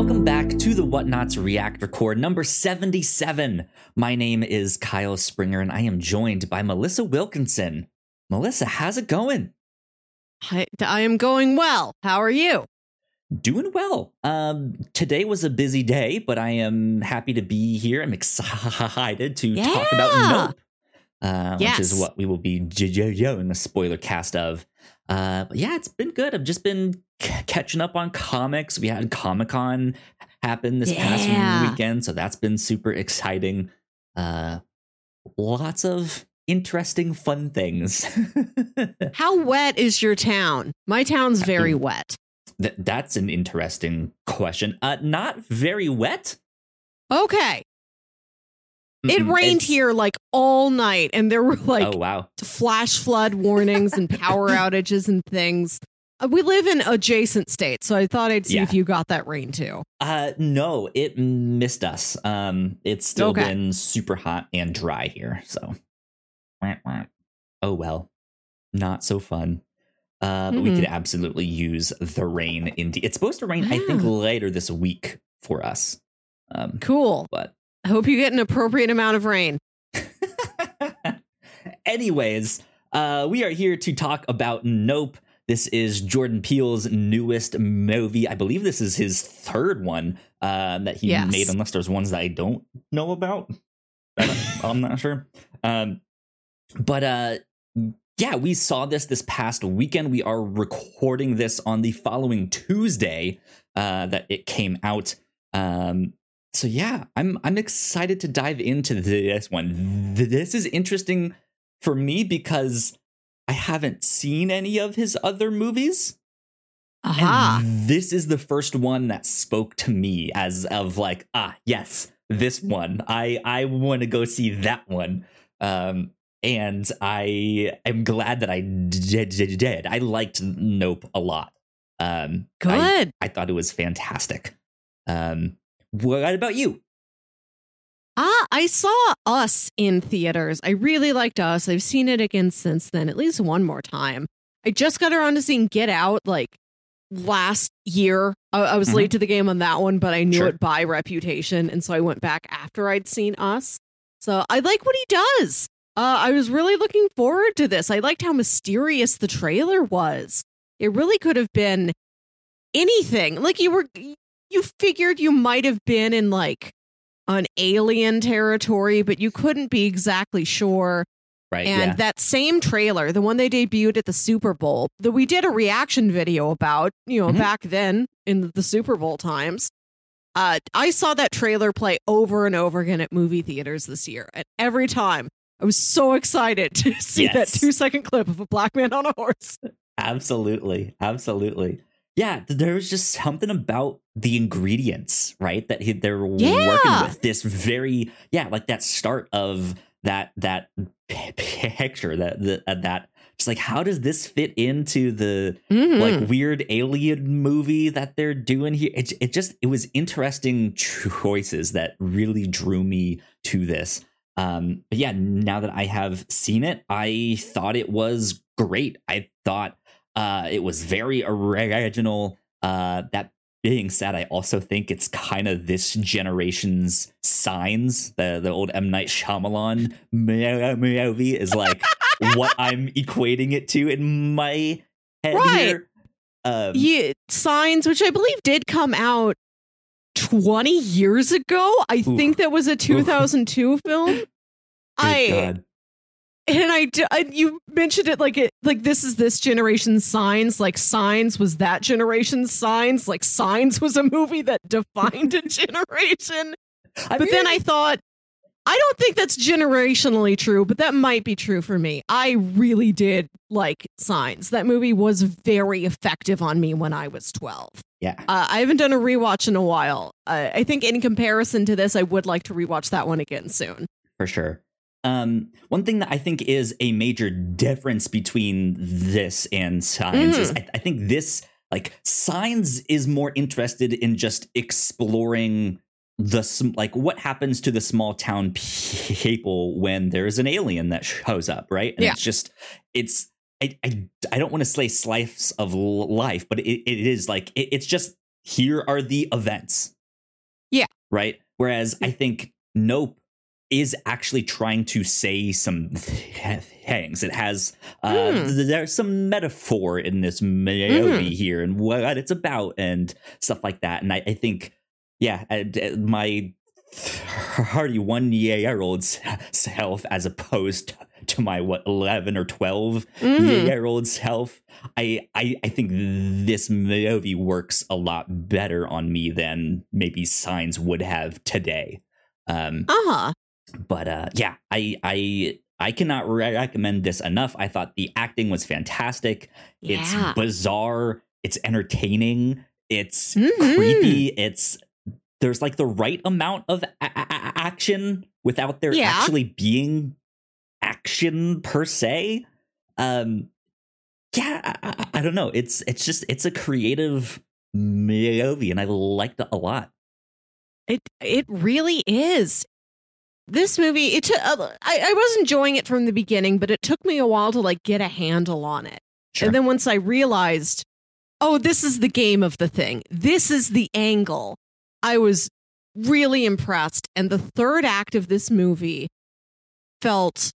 Welcome back to the Whatnauts Reactor Corps number 77. My name is Kyle Springer and I am joined by Melissa Wilkinson. Melissa, how's it going? I, I am going well. How are you? Doing well. Um, today was a busy day, but I am happy to be here. I'm excited to Yeah. talk about Nope, uh, which is what we will be in the spoiler cast of. Uh, but yeah, it's been good. I've just been c- catching up on comics. We had Comic Con happen this Yeah. past weekend, so that's been super exciting. Uh, lots of interesting, fun things. How wet is your town? My town's very wet. Th- that's an interesting question. Uh, not very wet. Okay. It rained here like all night, and there were like oh wow. flash flood warnings and power outages and things. Uh, we live in adjacent states, so I thought I'd see Yeah. if you got that rain too. Uh, no, it missed us. Um, it's still Okay. been super hot and dry here. So, oh well, not so fun. Uh, but we Mhm. could absolutely use the rain. Indeed, it's supposed to rain. I think later this week for us. Um, Cool. but I hope you get an appropriate amount of rain. Anyways, uh, we are here to talk about Nope. This is Jordan Peele's newest movie. I believe this is his third one uh, that he Yes. made, unless there's ones that I don't know about. I'm not sure. Um, but uh, yeah, we saw this this past weekend. We are recording this on the following Tuesday uh, that it came out. Um, so yeah, I'm I'm excited to dive into this one. This is interesting for me because I haven't seen any of his other movies. Aha. And this is the first one that spoke to me as of like, ah, yes, this one. I I want to go see that one. Um and I am glad that I did. did. did. I liked Nope a lot. Um I, Good. I thought it was fantastic. Um what about you? Ah, I saw Us in theaters. I really liked Us. I've seen it again since then, at least one more time. I just got around to seeing Get Out like last year. I, I was Mhm. late to the game on that one, but I knew Sure. it by reputation, and so I went back after I'd seen Us. So I like what he does. Uh, I was really looking forward to this. I liked how mysterious the trailer was. It really could have been anything. Like you were, you figured you might have been in like an alien territory, but you couldn't be exactly sure. Right. And yeah. that same trailer, the one they debuted at the Super Bowl, that we did a reaction video about, you know, Mhm. back then in the Super Bowl times. Uh, I saw that trailer play over and over again at movie theaters this year. And every time I was so excited to see that two second clip of a black man on a horse. Absolutely. Absolutely. Yeah, there was just something about the ingredients, right? That he, they're working with this very, yeah, like that start of that that picture that the, uh, that just like how does this fit into the Mhm. like weird alien movie that they're doing here? It it just it was interesting choices that really drew me to this. Um, but yeah, now that I have seen it, I thought it was great. I thought uh, it was very original. Uh, that being said, I also think it's kind of this generation's signs. The the old M Night Shyamalan mo- movie is like what I'm equating it to in my head Right. here. Um, yeah, Signs, which I believe did come out 20 years ago. I Oof. think that was a 2002 film. good I God. And I, you mentioned it like it like this is this generation's signs like signs was that generation's signs like signs was a movie that defined a generation. I but then I thought I don't think that's generationally true but that might be true for me. I really did like signs. That movie was very effective on me when I was 12 yeah, uh, I haven't done a rewatch in a while. Uh, I think in comparison to this I would like to rewatch that one again soon. For sure. Um, one thing that I think is a major difference between this and Signs is I, I think this like Signs is more interested in just exploring the sm- like what happens to the small town people when there's an alien that shows up, right? And Yeah. it's just it's I I, I don't want to say slice of life, but it, it is like it, it's just here are the events. Yeah. Right. Whereas I think Nope is actually trying to say some things. It has uh, Mm. there's some metaphor in this movie Mhm. here and what it's about and stuff like that. And I, I think, yeah, uh, d- my hearty one year old self as opposed to my what 11 or 12 Mhm. year old self I, I i think this movie works a lot better on me than maybe signs would have today um Uh-huh. But uh yeah i i i cannot re- recommend this enough i thought the acting was fantastic Yeah. it's bizarre it's entertaining it's Mhm. creepy it's there's like the right amount of a- a- action without there Yeah. actually being action per se um yeah I, I, I don't know it's it's just it's a creative movie and i liked it a lot It it really is. This movie, it took. Uh, I I was enjoying it from the beginning, but it took me a while to like get a handle on it. Sure. And then once I realized, oh, this is the game of the thing. This is the angle. I was really impressed. And the third act of this movie felt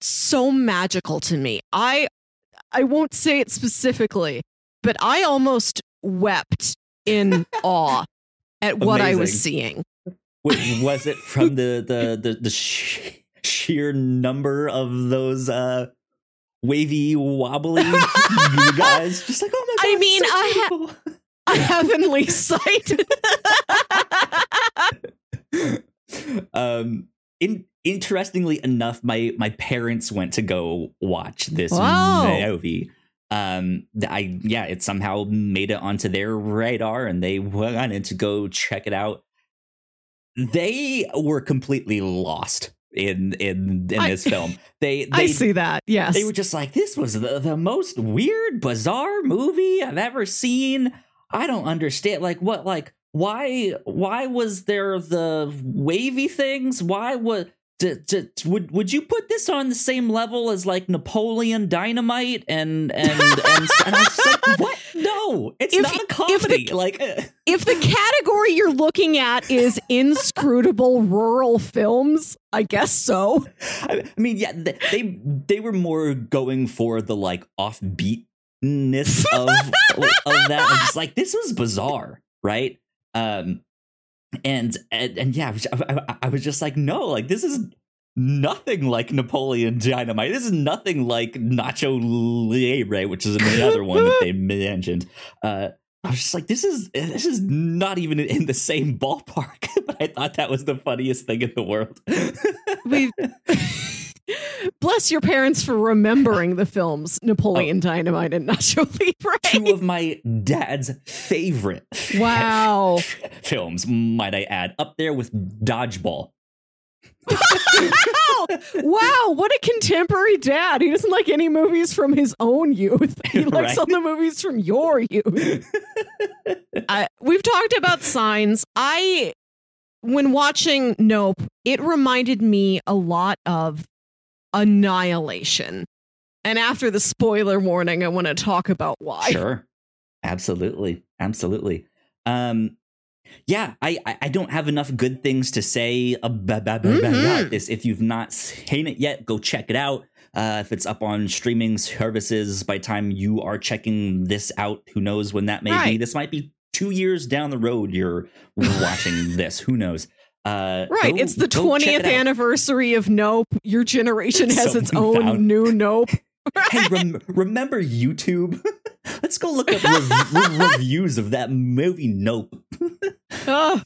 so magical to me. I I won't say it specifically, but I almost wept in awe at what I was seeing. Wait, was it from the the the, the sh- sheer number of those uh wavy wobbly guys just like oh my god I mean, so I ha- beautiful." A heavenly sight. um in interestingly enough my my parents went to go watch this Wow. movie um i yeah it somehow made it onto their radar and they wanted to go check it out they were completely lost in in in I- this film they I they see that. Yes. they were just like, this was the, the most weird, bizarre movie I've ever seen. I don't understand. Like, what, like, why, why was there the wavy things? Why would, d- d- would, would you put this on the same level as like Napoleon Dynamite and, and, and, and I was like, what? No, it's If- not a if the- comedy. like, uh, if the category you're looking at is inscrutable rural films, I guess so. I mean, yeah, th- they they were more going for the like offbeatness of of that. Just like this was bizarre, right? Um, and and, and yeah, I was, I, I was just like, no, like this is nothing like Napoleon Dynamite. This is nothing like Nacho Libre, which is another one that they mentioned. Uh, I was just like, this is this is not even in the same ballpark. but I thought that was the funniest thing in the world. We bless your parents for remembering the films Napoleon oh. Dynamite and Nacho Libre. two of my dad's favorite Wow. films, might I add, up there with Dodgeball. wow, wow, what a contemporary dad. He doesn't like any movies from his own youth. He likes Right. all the movies from your youth. I, we've talked about signs. I, when watching Nope, it reminded me a lot of Annihilation. And after the spoiler warning, I want to talk about why. Sure. Absolutely. Absolutely. Um yeah, I, I don't have enough good things to say about, about Mhm. this. If you've not seen it yet, go check it out. Uh, if it's up on streaming services by the time you are checking this out, who knows when that may be? This might be two years down the road. You're watching this. Who knows? Uh, Right, go- it's the 20th it anniversary of Nope. Your generation has its own found. new Nope. hey, rem- remember YouTube? Let's go look up re- reviews of that movie. Nope. Ugh.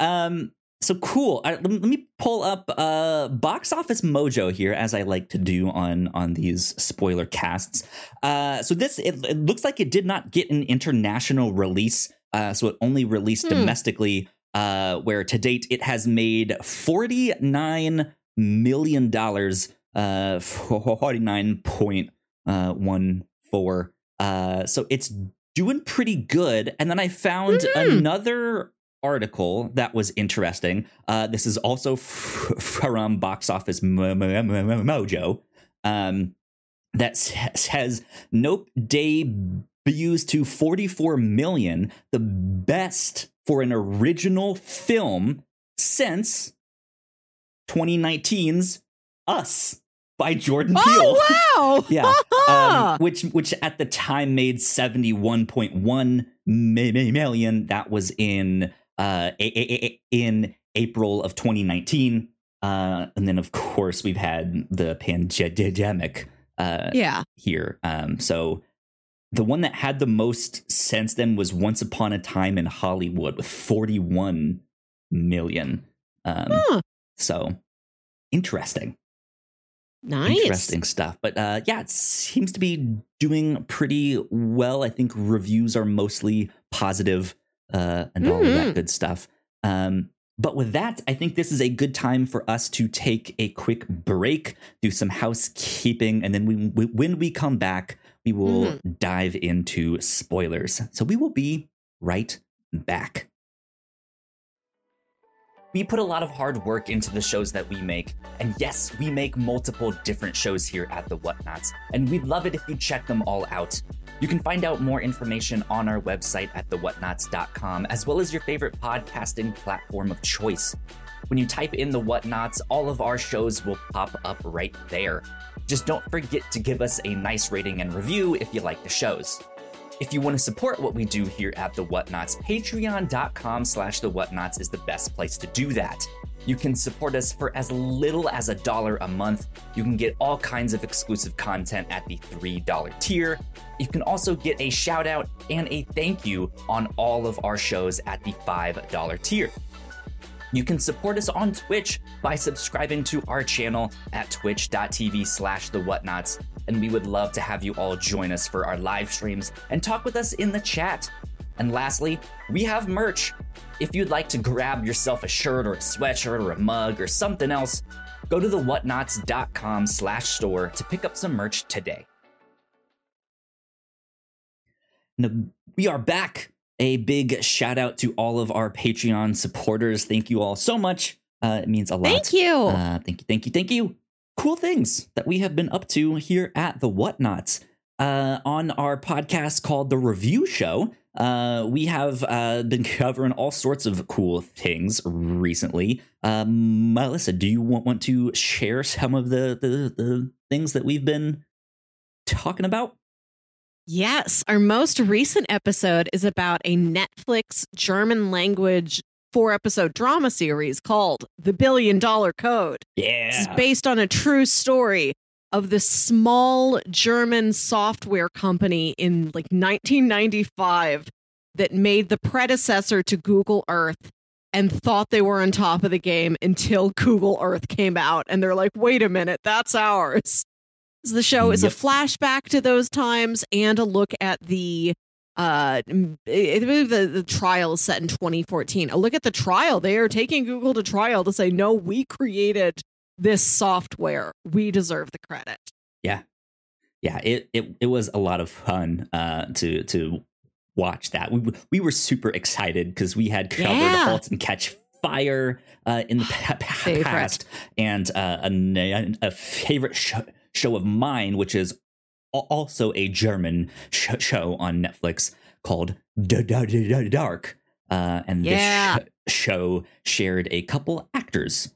Um. So cool. I, let, me, let me pull up uh box office mojo here, as I like to do on on these spoiler casts. Uh, so this it, it looks like it did not get an international release. Uh, so it only released Hmm. domestically. Uh, where to date it has made forty nine million dollars. Uh, forty nine point uh one four. Uh, so it's doing pretty good. And then I found Mhm. another article that was interesting. Uh, this is also f- from Box Office Mo- Mo- Mo- Mojo. Um, that says Nope Day views to 44 million, the best for an original film since 2019's Us by Jordan Peele. Oh wow! Yeah, um, which which at the time made seventy one point one million. That was in uh a- a- a- in April of twenty nineteen, uh, and then of course we've had the pandemic uh, yeah. here. Um, so the one that had the most sense then was Once Upon a Time in Hollywood with forty one million. Um, Huh. So interesting Nice. interesting stuff. But uh, yeah, it seems to be doing pretty well. I think reviews are mostly positive, uh, and all of Mhm. that good stuff. Um, but with that, I think this is a good time for us to take a quick break, do some housekeeping, and then we, we, when we come back, we will mm-hmm. dive into spoilers. So we will be right back. We put a lot of hard work into the shows that we make, and yes, we make multiple different shows here at the Whatnauts, and we'd love it if you check them all out. You can find out more information on our website at thewhatnauts.com, as well as your favorite podcasting platform of choice. When you type in the Whatnauts, all of our shows will pop up right there. Just don't forget to give us a nice rating and review if you like the shows. If you want to support what we do here at The Whatnauts, patreon.com slash The Whatnauts is the best place to do that. You can support us for as little as a dollar a month. You can get all kinds of exclusive content at the $3 tier. You can also get a shout out and a thank you on all of our shows at the $5 tier. You can support us on Twitch by subscribing to our channel at twitch.tv slash the whatnauts. And we would love to have you all join us for our live streams and talk with us in the chat. And lastly, we have merch. If you'd like to grab yourself a shirt or a sweatshirt or a mug or something else, go to the whatnauts.com slash store to pick up some merch today. Now, we are back. A big shout out to all of our Patreon supporters. Thank you all so much. Uh, it means a lot. Thank you. Uh, thank you, thank you, thank you. Cool things that we have been up to here at the Whatnauts. Uh, on our podcast called The Review Show, uh, we have uh, been covering all sorts of cool things recently. Um, Melissa, do you want, want to share some of the, the, the things that we've been talking about? Yes, our most recent episode is about a Netflix German language four episode drama series called The Billion Dollar Code. Yeah. based on a true story of this small German software company in like 1995 that made the predecessor to Google Earth and thought they were on top of the game until Google Earth came out and they're like, wait a minute, that's ours. So the show is Yep. a flashback to those times and a look at the uh I believe the, the trial is set in 2014 a look at the trial. They are taking google to trial to say no we created this software. We deserve the credit. Yeah. Yeah it, it it was a lot of fun uh to to watch that. We we were super excited because we had covered Yeah. halt and catch fire uh in the Favorite. past. And uh a, a favorite show, show of mine which is also a german sh- show on netflix called dark uh and Yeah. this sh- show shared a couple actors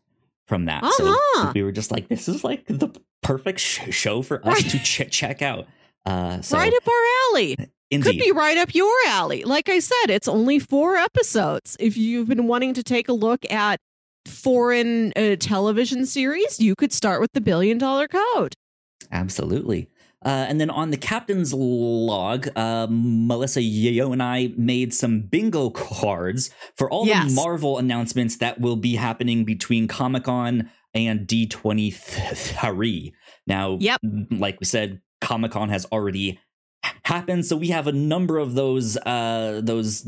from that. Uh-huh. so we were just like this is like the perfect sh- show for us to ch- check out. Uh so right up our alley. Indeed. could be right up your alley. Like i said it's only four episodes. If you've been wanting to take a look at foreign uh, television series you could start with the billion dollar code Absolutely. Uh, and then on the captain's log, uh, Melissa, you and I made some bingo cards for all Yes. the Marvel announcements that will be happening between Comic Con and D23. Now, Yep. like we said, Comic Con has already happened, so we have a number of those uh, those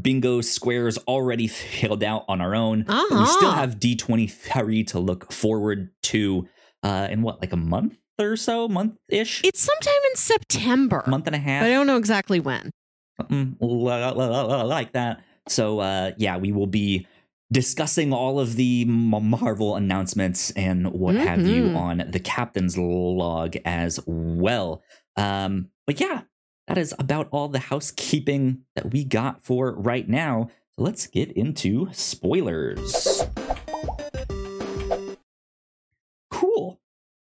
bingo squares already filled out on our own. But we still Uh-huh. have D23 to look forward to uh, in what, like a month or so, month ish, it's sometime in september month and a half, i don't know exactly when something li- li- li- like that. So uh, yeah, we will be discussing all of the Marvel announcements and what have you Mhm. on the captain's log as well. Um, but yeah, that is about all the housekeeping that we got for right now. So let's get into spoilers.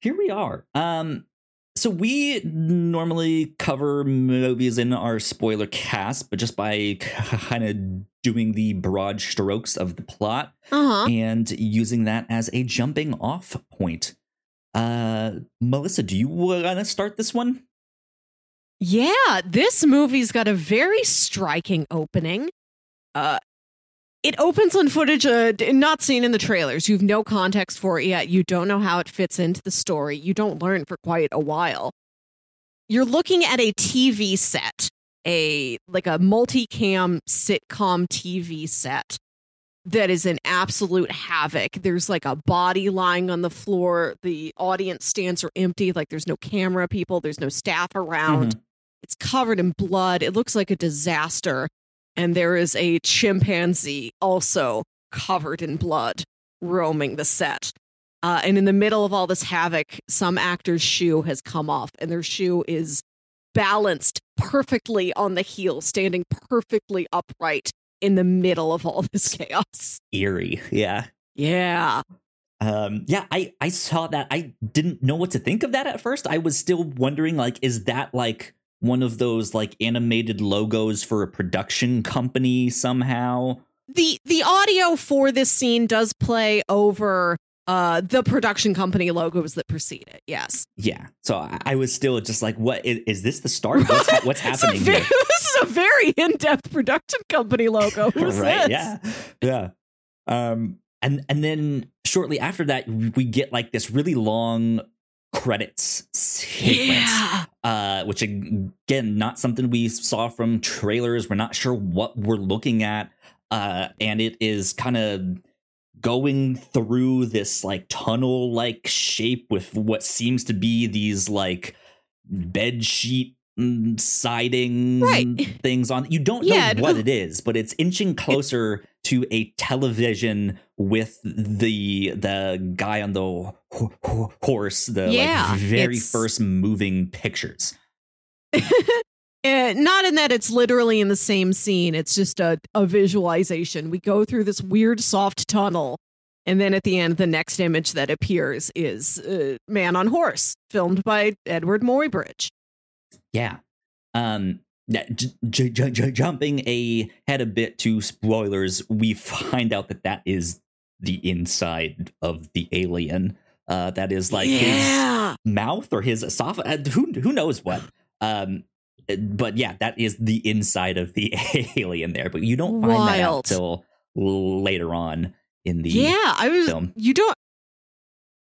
Here we are. Um, so we normally cover movies in our spoiler cast, but just by kind of doing the broad strokes of the plot Uh huh. and using that as a jumping off point. Uh, Melissa, do you want to start this one? Yeah, this movie's got a very striking opening. Uh, it opens on footage uh, not seen in the trailers. You've no context for it yet. You don't know how it fits into the story. You don't learn for quite a while. You're looking at a TV set, a like a multicam sitcom TV set that is an absolute havoc. There's like a body lying on the floor. The audience stands are empty, like there's no camera people, there's no staff around. It's covered in blood. It looks like a disaster. And there is a chimpanzee also covered in blood roaming the set. Uh, and in the middle of all this havoc, some actor's shoe has come off, and their shoe is balanced perfectly on the heel, standing perfectly upright in the middle of all this chaos. Eerie, yeah. Yeah. Um, yeah, I I saw that. I didn't know what to think of that at first. I was still wondering, like, is that like one of those like animated logos for a production company somehow? the the audio for this scene does play over uh the production company logos that precede it yes Yeah. So I, I was still just like, what is, is this the start? What's, ha- what's This is a happening very- here? this is a very in-depth production company logo Who's right this? yeah yeah um and and then shortly after that we get like this really long credits sequence yeah. uh which again not something we saw from trailers. We're not sure what we're looking at uh and it is kind of going through this like tunnel like shape with what seems to be these like bed sheet mm, siding Right. things on. You don't Yeah, know what it is but it's inching closer to a television with the the guy on the ho- ho- horse the Yeah, like very first moving pictures. Uh, not in that it's literally in the same scene it's just a, a visualization. We go through this weird soft tunnel and then at the end the next image that appears is uh, man on horse filmed by Eadweard Muybridge Yeah. Um yeah, j- j- j- jumping ahead a bit to spoilers, we find out that that is the inside of the alien. Uh, that is like his yeah mouth or his esophagus. Who who knows what? Um, but yeah, that is the inside of the alien there. But you don't find that out Wild. till later on in the yeah i was film. you don't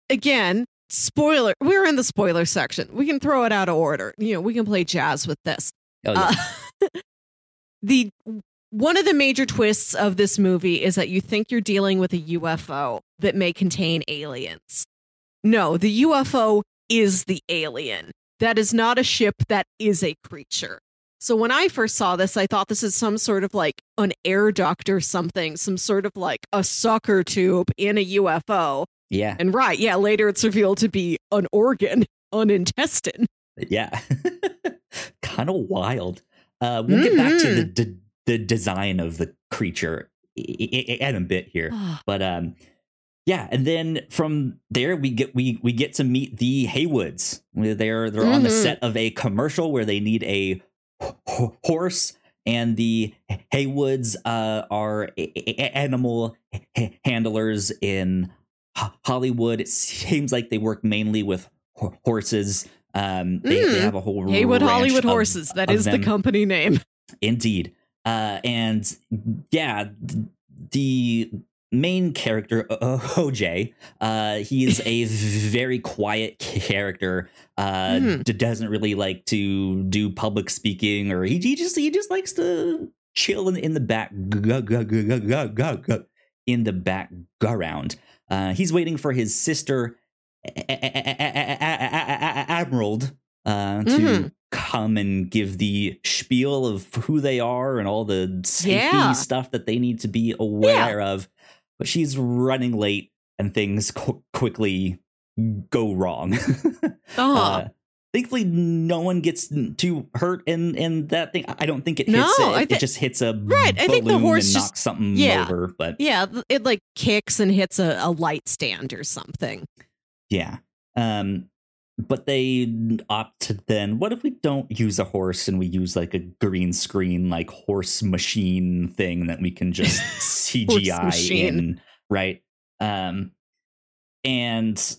again spoiler we're in the spoiler section we can throw it out of order you know we can play jazz with this Oh, yeah. uh, the one of the major twists of this movie is that you think you're dealing with a ufo that may contain aliens no the ufo is the alien that is not a ship that is a creature so when I first saw this, I thought this is some sort of like an air duct or something, some sort of like a sucker tube in a UFO. yeah, And right, yeah, later it's revealed to be an organ, an intestine. yeah. kind of wild. Uh, we'll get back to the, the the design of the creature i- i- i- in a bit here. but um yeah and then from there we get we we get to meet the haywoods they're they're on the Mhm. set of a commercial where they need a horse and the haywoods uh are animal handlers in hollywood it seems like they work mainly with horses um they, they Mm. have a whole Haywood Hollywood of- Horses. That is is the company name. Indeed. Uh, and yeah, the main character, O- OJ, uh, he is a very quiet character. Uh, d- doesn't really like to do public speaking, or he, he just he just likes to chill in, in the back in the background. Uh, he's waiting for his sister, A- A- A- A- A- A- A- Emerald, uh, to Mhm. come and give the spiel of who they are and all the safety Yeah. stuff that they need to be aware of. But she's running late and things qu- quickly go wrong. Uh-huh. Uh, thankfully no one gets too hurt in in that thing. I don't think it hits No, it. It just hits a Right, I think the horse just- knocks something yeah. over. But Yeah, it like kicks and hits a, a light stand or something. Yeah, um, but they opt to then. What if we don't use a horse and we use like a green screen, like horse machine thing that we can just CGI in, right? Um, and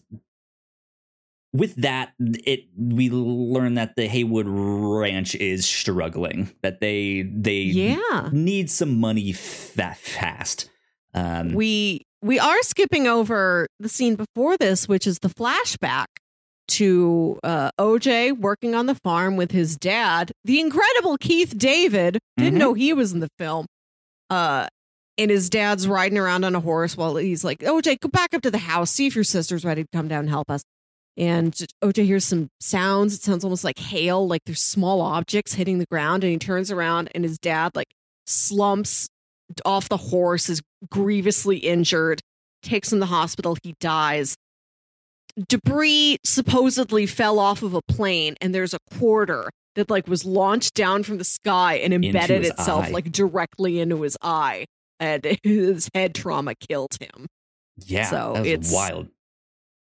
with that, it we learn that the Haywood Ranch is struggling. That they they Yeah. need some money that fast. Um, we we are skipping over the scene before this, which is the flashback to uh, OJ working on the farm with his dad, the incredible Keith David. Didn't Mhm. know he was in the film. Uh, and his dad's riding around on a horse while he's like, OJ, go back up to the house, see if your sister's ready to come down and help us. And OJ hears some sounds. It sounds almost like hail, like there's small objects hitting the ground. And he turns around, and his dad like slumps off the horse, is grievously injured, takes him to the hospital. He dies. Debris supposedly fell off of a plane, and there's a quarter that like was launched down from the sky and embedded itself eye. like directly into his eye, and his head trauma killed him. yeah, so it's- wild.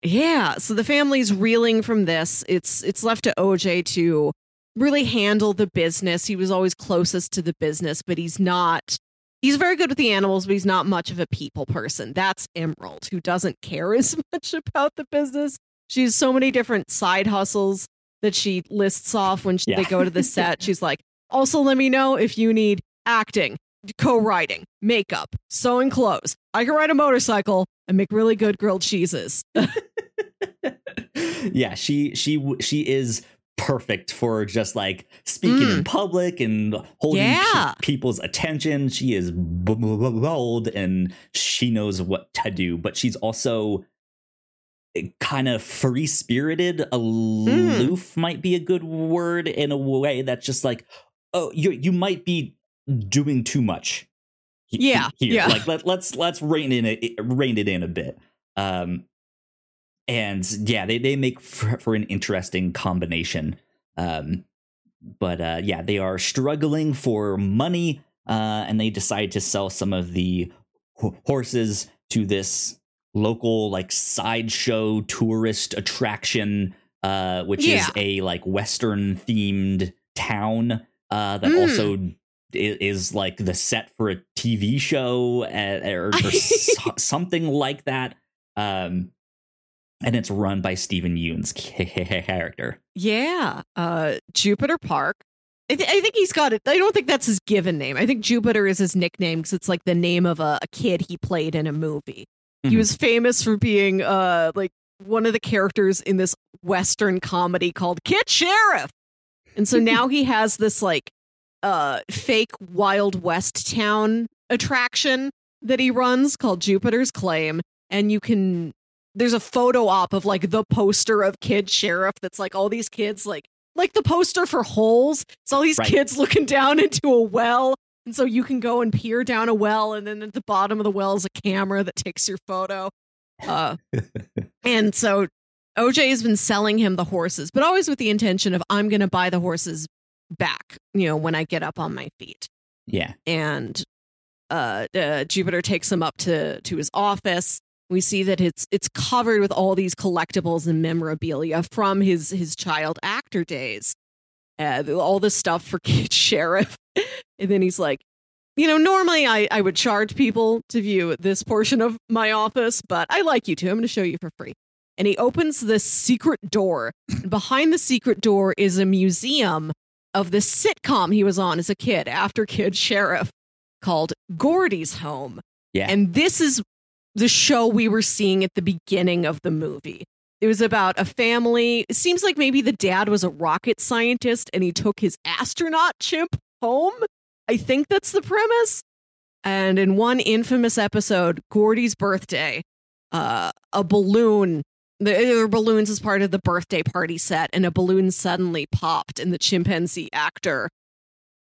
Yeah, so the family's reeling from this. It's it's left to OJ to really handle the business. He was always closest to the business, but he's not he's very good with the animals, but he's not much of a people person. That's Emerald, who doesn't care as much about the business. She has so many different side hustles that she lists off when she, Yeah. they go to the set. She's like, also let me know if you need acting, co-writing, makeup, sewing clothes. I can ride a motorcycle and make really good grilled cheeses. yeah, she she she is perfect for just like speaking in public and holding Mm. Yeah. people's attention. She is bold and she knows what to do, but she's also kind of free spirited. Mm. Aloof might be a good word in a way that's just like, oh, you you might be doing too much. he- Yeah, here. yeah. Like let let's let's rein in it rein it in a bit. Um, and yeah, they they make for, for an interesting combination. Um, but uh, yeah, they are struggling for money, uh, and they decide to sell some of the ho- horses to this local like sideshow tourist attraction, uh, which Yeah. is a like Western themed town uh, that Mm. also is like the set for a TV show uh, or, or so- something like that. Um, and it's run by Steven Yeun's character. Yeah, uh, Jupiter Park. I, th- I think he's got it. I don't think that's his given name. I think Jupiter is his nickname because it's like the name of a, a kid he played in a movie. He Mhm. was famous for being uh like one of the characters in this western comedy called Kid Sheriff. And so now he has this like uh fake Wild West town attraction that he runs called Jupiter's Claim and you can there's a photo op of like the poster of Kid Sheriff that's like all these kids like like the poster for holes. It's all these Right. kids looking down into a well. And so you can go and peer down a well, and then at the bottom of the well is a camera that takes your photo. Uh, and so OJ has been selling him the horses, but always with the intention of I'm going to buy the horses back, you know, when I get up on my feet Yeah. and uh, uh, Jupiter takes him up to to his office. We see that it's it's covered with all these collectibles and memorabilia from his his child actor days. Uh, all this stuff for Kid Sheriff, and then he's like, you know, normally I I would charge people to view this portion of my office, but I like you to. I'm going to show you for free. And he opens this secret door. And behind the secret door is a museum of the sitcom he was on as a kid after Kid Sheriff called Gordy's Home. Yeah. And this is the show we were seeing at the beginning of the movie. It was about a family. It seems like maybe the dad was a rocket scientist and he took his astronaut chimp home. I think that's the premise. And in one infamous episode, Gordy's birthday, uh, a balloon, there were balloons as part of the birthday party set, and a balloon suddenly popped, and the chimpanzee actor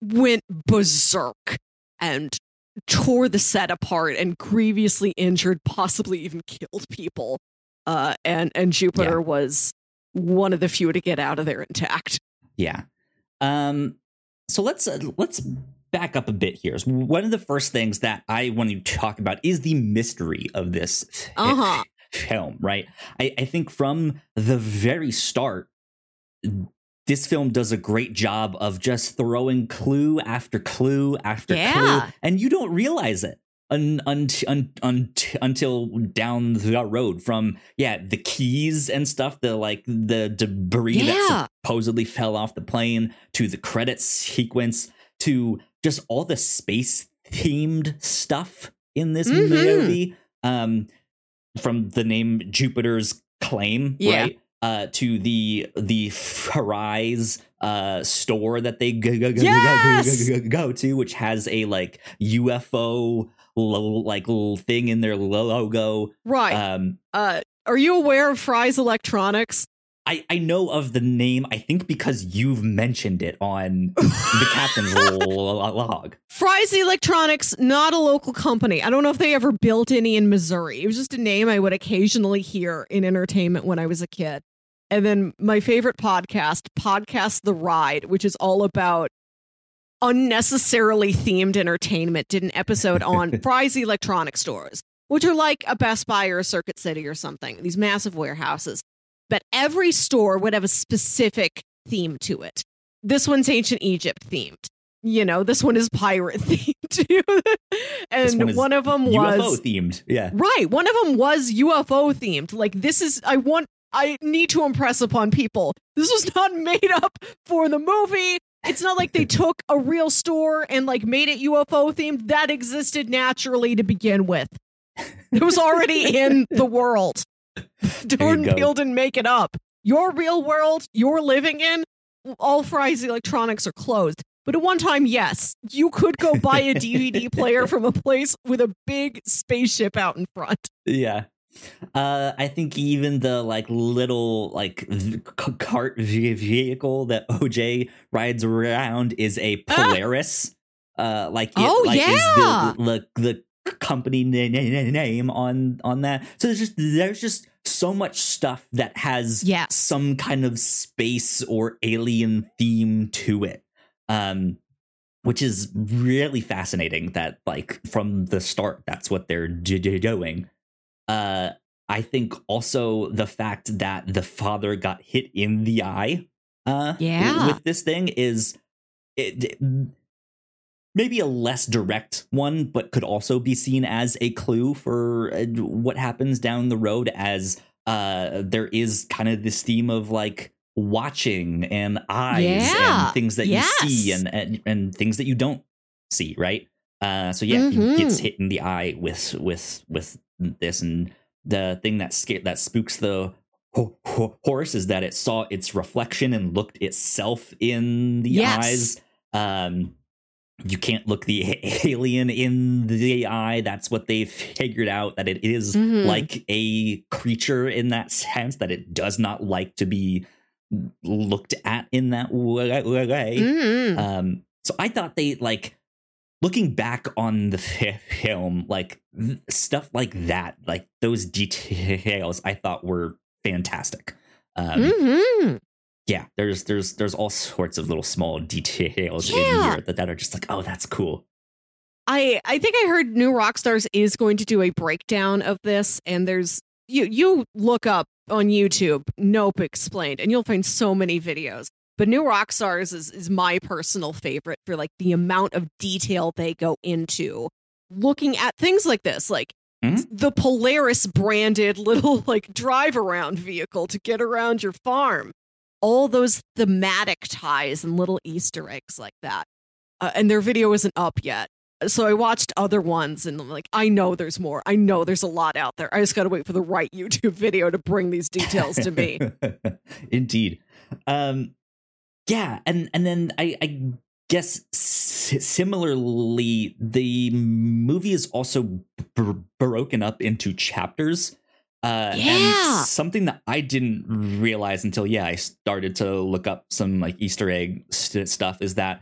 went berserk and tore the set apart and grievously injured, possibly even killed people. Uh, and and Jupiter was one of the few to get out of there intact. Yeah. Um. So let's uh, let's back up a bit here. One of the first things that I want to talk about is the mystery of this Uh-huh. film. Right. I, I think from the very start, this film does a great job of just throwing clue after clue after clue, and you don't realize it. Un, un, un, un, until down the road from yeah the keys and stuff the like the debris that supposedly fell off the plane to the credits sequence to just all the space themed stuff in this Mhm. movie um from the name jupiter's claim Yeah. right uh to the the Fry's uh store that they go, go, go, Yes! go, go, go, go to which has a like ufo lo- like little thing in their logo Right. um uh, are you aware of Fry's Electronics? I, I know of the name, I think because you've mentioned it on the captain's log. Fry's Electronics, not a local company. I don't know if they ever built any in Missouri. It was just a name I would occasionally hear in entertainment when I was a kid. And then my favorite podcast, Podcast The Ride, which is all about unnecessarily themed entertainment, did an episode on Fry's Electronic Stores, which are like a Best Buy or a Circuit City or something, these massive warehouses. But every store would have a specific theme to it. This one's ancient Egypt themed you know, this one is pirate themed too. And one one of them was UFO themed. Yeah. right. One of them was UFO themed. Like this is I want I need to impress upon people. This was not made up for the movie. It's not like they took a real store and like made it UFO themed. That existed naturally to begin with. It was already in the world. Jordan. Peele didn't make it up. Your real world you're living in, all Fry's electronics are closed. But at one time, yes, you could go buy a DVD player from a place with a big spaceship out in front. Yeah. Uh, I think even the like little like v- cart ve- vehicle that OJ rides around is a Ah. Polaris. Uh, like it, Oh, like yeah. is the, the the company na- na- na- name on on that. So there's just there's just so much stuff that has Yes. some kind of space or alien theme to it. Um, which is really fascinating that like from the start that's what they're doing uh i think also the fact that the father got hit in the eye uh Yeah. with this thing is it, maybe a less direct one but could also be seen as a clue for uh, what happens down the road as uh there is kind of this theme of like watching and eyes Yeah. and things that you see and, and and things that you don't see right uh so yeah he gets Mhm. hit in the eye with with with this and the thing that sca- that spooks the ho- ho- horse is that it saw its reflection and looked itself in the Yes. eyes um you can't look the alien in the eye that's what they've figured out that it is Mhm. like a creature in that sense that it does not like to be looked at in that way Mm. um so i thought they like looking back on the film like th- stuff like that like those details i thought were fantastic um Mhm. Yeah there's there's there's all sorts of little small details in here that, that are just like oh that's cool I I think I heard New Rockstars is going to do a breakdown of this, and there's you you look up on YouTube Nope explained, and you'll find so many videos. But New Rockstars is is my personal favorite for like the amount of detail they go into looking at things like this, like Mhm. the Polaris branded little like drive around vehicle to get around your farm. All those thematic ties and little Easter eggs like that. Uh, and their video isn't up yet. So I watched other ones and I'm like, I know there's more. I know there's a lot out there. I just got to wait for the right YouTube video to bring these details to me. indeed um yeah and and then i i guess similarly the movie is also b- broken up into chapters uh Yeah. and something that i didn't realize until yeah i started to look up some like easter egg st- stuff is that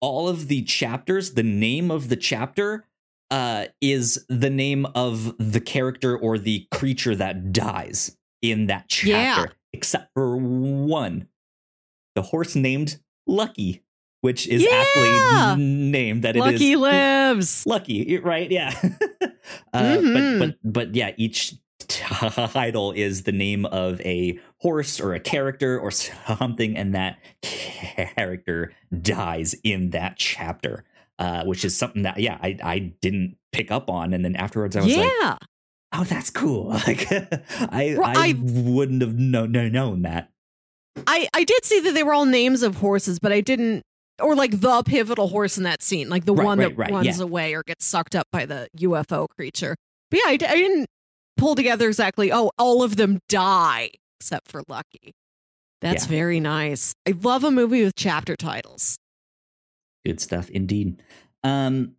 all of the chapters the name of the chapter uh is the name of the character or the creature that dies in that chapter Yeah. except for one the horse named Lucky, which is Yeah! aptly named that it is Lucky lives. Lucky, right? Yeah. uh, Mhm. But but but yeah, each title is the name of a horse or a character or something, and that character dies in that chapter. Uh, which is something that yeah I I didn't pick up on, and then afterwards I was like, Yeah. oh that's cool. Like I Well, I, I- wouldn't have no, no, known that. I I did see that they were all names of horses, but I didn't or like the pivotal horse in that scene, like the Right, one right, that right, runs yeah. away or gets sucked up by the UFO creature. But yeah, I didn't pull together exactly. Oh, all of them die except for Lucky. That's Yeah. very nice. I love a movie with chapter titles. Good stuff indeed. Um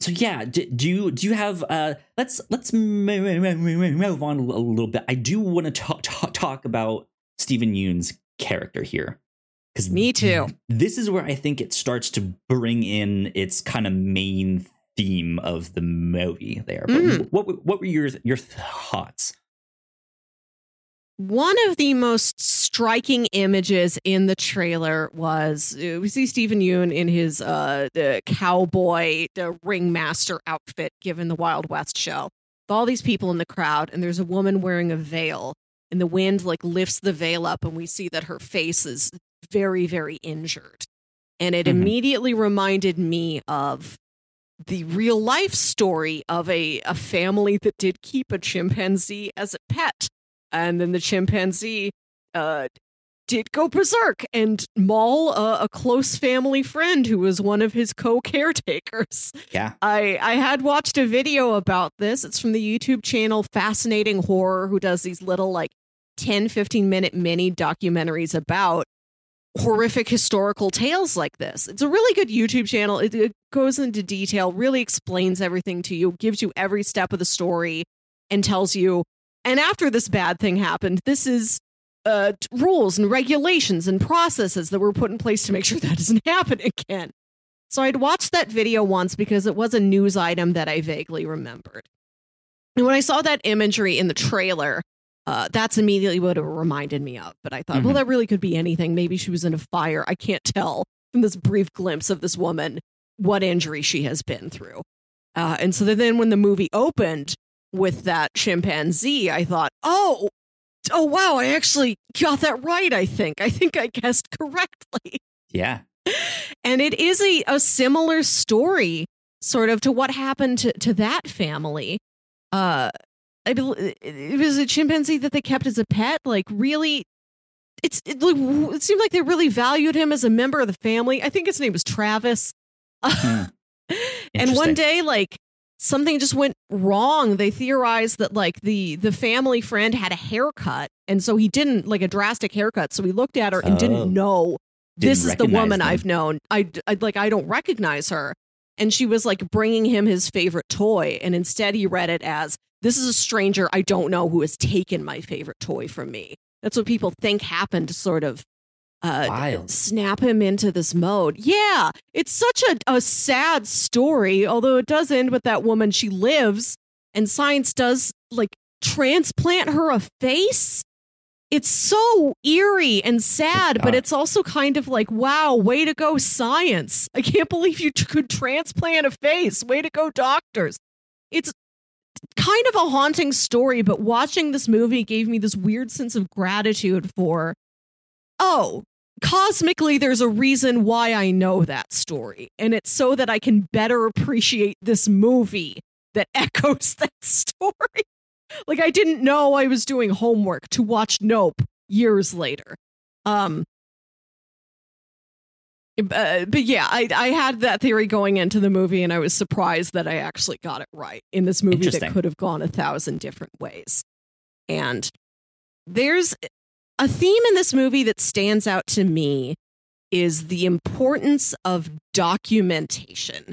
so yeah, do, do you do you have uh let's let's move on a a little bit. I do want to talk, talk talk about Steven Yeun's character here. Cuz Me too. This is where I think it starts to bring in its kind of main theme of the movie there. But Mm. what what were your your thoughts? One of the most striking images in the trailer was uh, we see Steven Yeun in his uh the cowboy the ringmaster outfit given the Wild West show. With all these people in the crowd and there's a woman wearing a veil and the wind like lifts the veil up and we see that her face is very very injured. And it Mhm. immediately reminded me of the real life story of a, a family that did keep a chimpanzee as a pet and then the chimpanzee uh, did go berserk and maul a, a close family friend who was one of his co-caretakers. Yeah. I I had watched a video about this. It's from the YouTube channel Fascinating Horror who does these little like 10 15 minute mini documentaries about horrific historical tales like this. It's a really good YouTube channel. It, it goes into detail, really explains everything to you, gives you every step of the story and tells you and after this bad thing happened, this is uh, rules and regulations and processes that were put in place to make sure that doesn't happen again. So I'd watched that video once because it was a news item that I vaguely remembered. And when I saw that imagery in the trailer, uh, that's immediately what it reminded me of. But I thought, well, Mhm. that really could be anything. Maybe she was in a fire. I can't tell from this brief glimpse of this woman what injury she has been through. Uh, and so then when the movie opened with that chimpanzee, I thought, oh, oh, wow, I actually got that right. I think. I think I guessed correctly. Yeah. And it is a, a similar story, sort of, to what happened to, to that family. Uh, I bel it was a chimpanzee that they kept as a pet. Like, really, it's it, it seemed like they really valued him as a member of the family. I think his name was Travis. Hmm. and one day, like something just went wrong. They theorized that like the the family friend had a haircut, and so he didn't like a drastic haircut. So he looked at her and Oh. didn't know this Didn't is the woman them. I've known. I, I like I don't recognize her. And she was like bringing him his favorite toy, and instead he read it as this is a stranger I don't know who has taken my favorite toy from me. That's what people think happened to sort of uh, Wild. snap him into this mode. Yeah, it's such a, a sad story, although it does end with that woman. She lives, and science does like transplant her a face. It's so eerie and sad, but it's also kind of like, wow, way to go, science. I can't believe you t- could transplant a face. Way to go, doctors. It's kind of a haunting story, but watching this movie gave me this weird sense of gratitude for, oh, cosmically, there's a reason why I know that story. And it's so that I can better appreciate this movie that echoes that story. like I didn't know I was doing homework to watch Nope years later. Um uh, but yeah, I, I had that theory going into the movie, and I was surprised that I actually got it right in this movie that could have gone a thousand different ways. And there's a theme in this movie that stands out to me is the importance of documentation.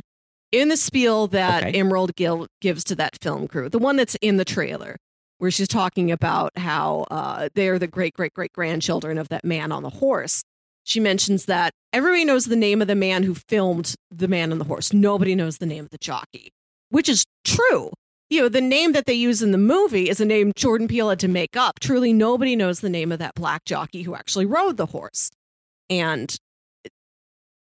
In the spiel that Okay. Emerald Gill gives to that film crew, the one that's in the trailer, where she's talking about how uh, they're the great great great grandchildren of that man on the horse. She mentions that everybody knows the name of the man who filmed the man and the horse. Nobody knows the name of the jockey, which is true. you know, the name that they use in the movie is a name Jordan Peele had to make up. Truly, nobody knows the name of that black jockey who actually rode the horse. And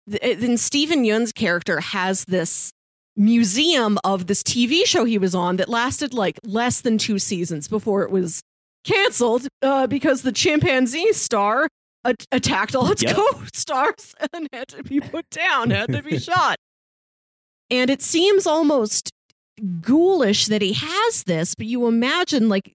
then Steven Yeun's character has this museum of this TV show he was on that lasted like less than two seasons before it was canceled uh, because the chimpanzee star a- attacked all its yep. co-stars and had to be put down, had to be shot. And it seems almost ghoulish that he has this, but you imagine like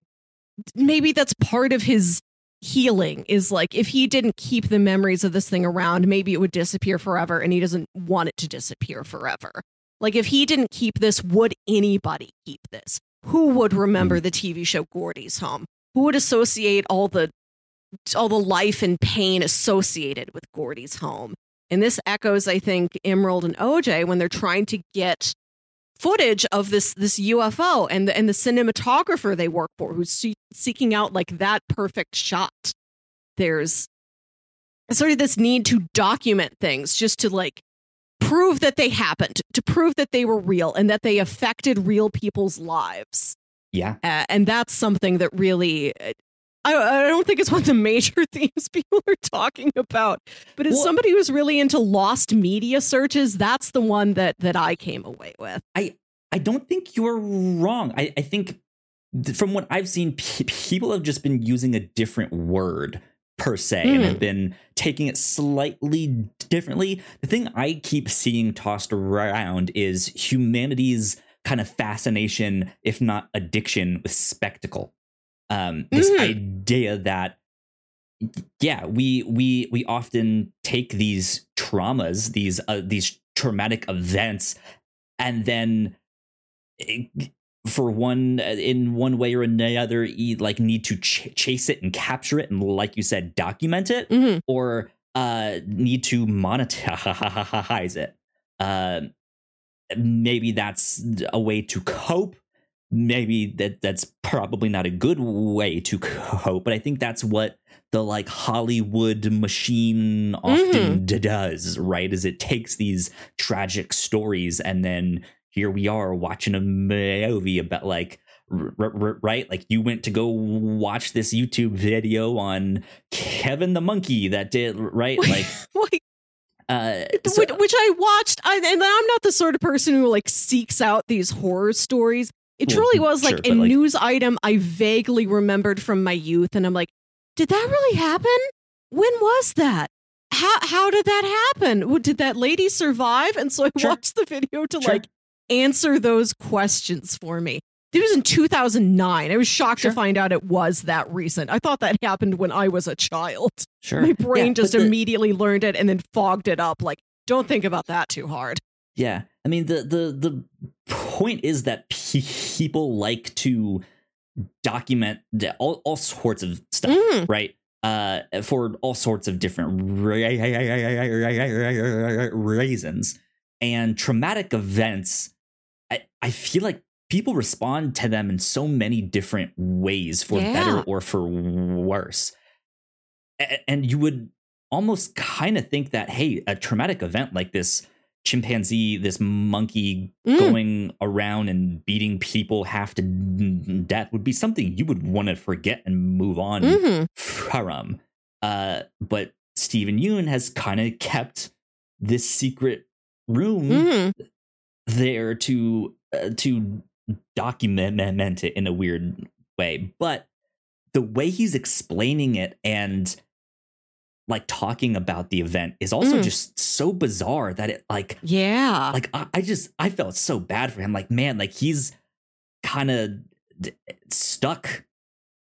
maybe that's part of his healing is like if he didn't keep the memories of this thing around, maybe it would disappear forever and he doesn't want it to disappear forever. Like if he didn't keep this, would anybody keep this? Who would remember mm. the TV show Gordy's Home? Who would associate all the all the life and pain associated with Gordy's home? And this echoes, I think, Emerald and OJ when they're trying to get footage of this this UFO and the, and the cinematographer they work for who's see- seeking out like that perfect shot. There's sort of this need to document things just to like prove that they happened, to prove that they were real and that they affected real people's lives. Yeah. Uh, and that's something that really uh, I, I don't think it's one of the major themes people are talking about, but as well, somebody who's really into lost media searches, that's the one that that I came away with. I I don't think you're wrong. I, I think from what I've seen, people have just been using a different word per se mm. and have hmm. been taking it slightly differently. The thing I keep seeing tossed around is humanity's kind of fascination, if not addiction, with spectacle um, this mm-hmm. idea that yeah we we we often take these traumas these uh, these traumatic events and then for one in one way or another you like need to ch- chase it and capture it and like you said document it mm-hmm. or uh need to monetize it uh maybe that's a way to cope maybe that that's probably not a good way to cope but i think that's what the like hollywood machine often mm-hmm. does right is it takes these tragic stories and then here we are watching a movie about like r- r- right like you went to go watch this youtube video on kevin the monkey that did right like uh, so, which, which, I watched, I, and I'm not the sort of person who like seeks out these horror stories. It truly was like a like, news item I vaguely remembered from my youth, and I'm like, did that really happen? When was that? How how did that happen? Did that lady survive? And so I sure. watched the video to sure. like answer those questions for me. It was in 2009. I was shocked sure. to find out it was that recent. I thought that happened when I was a child. Sure. My brain yeah, just the, immediately learned it and then fogged it up. Like, don't think about that too hard. Yeah. I mean, the the the point is that people like to document all, all sorts of stuff, mm. right? Uh, for all sorts of different reasons. And traumatic events, I, I feel like people respond to them in so many different ways, for yeah. better or for worse. And you would almost kind of think that, hey, a traumatic event like this chimpanzee, this monkey mm. going around and beating people half to death would be something you would want to forget and move on mm-hmm. from. Uh, but Steven Yeun has kind of kept this secret room mm-hmm. there to uh, to document it in a weird way. But the way he's explaining it and like talking about the event is also mm. just so bizarre that it like yeah like I, I just i felt so bad for him like man like he's kind of d- stuck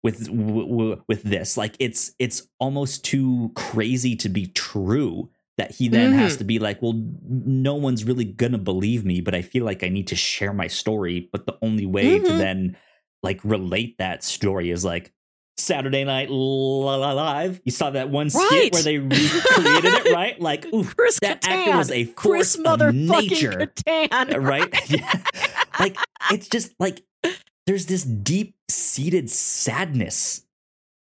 with w- w- with this like it's it's almost too crazy to be true that he then mm-hmm. has to be like well no one's really gonna believe me but i feel like i need to share my story but the only way mm-hmm. to then like relate that story is like Saturday Night Live. You saw that one skit right. where they recreated it, right? Like, ooh, Chris that Kattan. actor was a force Chris of nature, Kattan. right? yeah. Like, it's just like there's this deep seated sadness.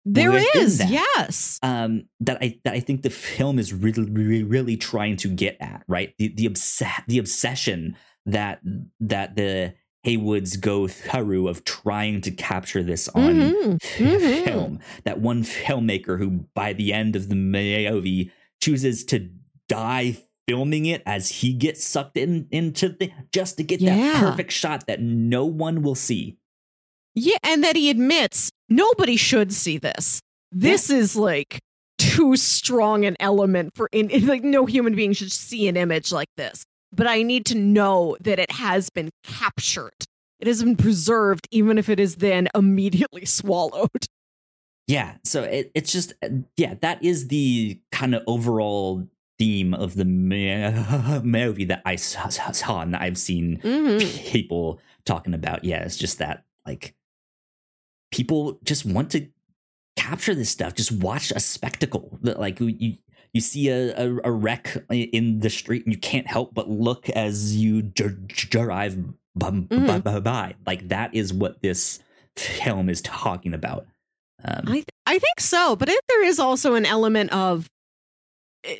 There is, that, yes. Um, that I that I think the film is really, really, really trying to get at, right? The the obs- the obsession that that the Haywood's go through of trying to capture this on Mhm, mhm. film. That one filmmaker who, by the end of the movie, chooses to die filming it as he gets sucked in into the just to get Yeah. that perfect shot that no one will see. Yeah, and that he admits nobody should see this. This is like too strong an element for in- like no human being should see an image like this. But I need to know that it has been captured. It has been preserved, even if it is then immediately swallowed. Yeah, so it, it's just yeah, that is the kind of overall theme of the movie that I saw, saw and that I've seen Mhm. people talking about. Yeah, it's just that like people just want to capture this stuff. Just watch a spectacle. That, Like you you see a, a, a wreck in the street and you can't help but look as you dr- drive by, by, by, by. Like that is what this film is talking about. Um, I I think so, but if there is also an element of eh,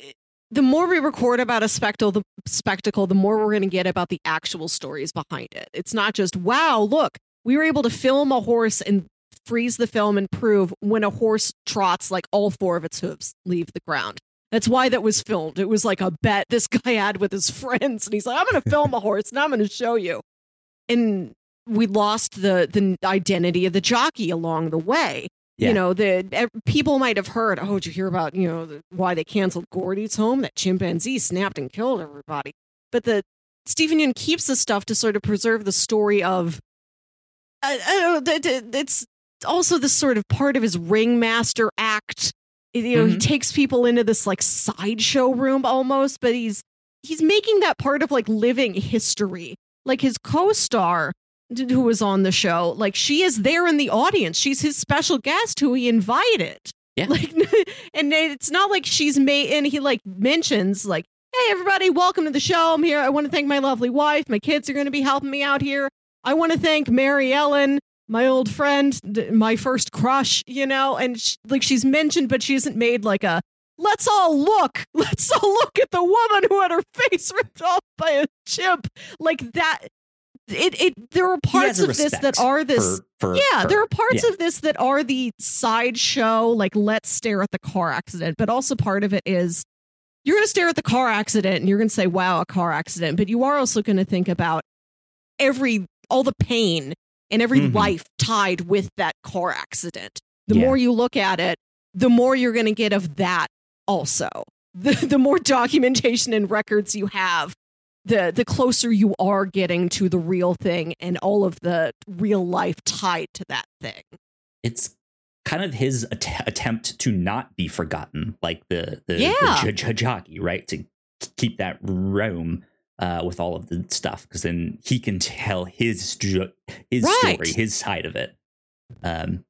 the more we record about a spectacle, the spectacle, the more we're going to get about the actual stories behind it. It's not just wow, look, we were able to film a horse and freeze the film and prove when a horse trots, like all four of its hooves leave the ground. That's why that was filmed. It was like a bet this guy had with his friends, and he's like, "I'm going to film a horse, and I'm going to show you." And we lost the the identity of the jockey along the way Yeah. you know the people might have heard oh did you hear about you know the, why they canceled gordy's home that chimpanzee snapped and killed everybody but the steven Yeun keeps the stuff to sort of preserve the story of I, I don't know, th- th- it's also this sort of part of his ringmaster act you know he Mhm. takes people into this like sideshow room almost but he's he's making that part of like living history. Like his co-star who was on the show like she is there in the audience. She's his special guest who he invited. Yeah. like and it's not like she's made and he like mentions like hey everybody welcome to the show. I'm here. I want to thank my lovely wife. My kids are going to be helping me out here. I want to thank mary ellen my old friend my first crush you know and sh- like she's mentioned but she isn't made like a let's all look let's all look at the woman who had her face ripped off by a chimp like that it it there are parts of this that are this for, for yeah, her. there are parts Yeah. of this that are the sideshow, like let's stare at the car accident, but also part of it is you're going to stare at the car accident and you're going to say, wow, a car accident, but you are also going to think about every, all the pain and every Mhm. life tied with that car accident. The Yeah. more you look at it, the more you're going to get of that also. The, the more documentation and records you have, the the closer you are getting to the real thing and all of the real life tied to that thing. it's kind of his att- attempt to not be forgotten, like the the, Yeah. the j- j- jockey, right? To keep that room uh, with all of the stuff, because then he can tell his his Right. story, his side of it. Um,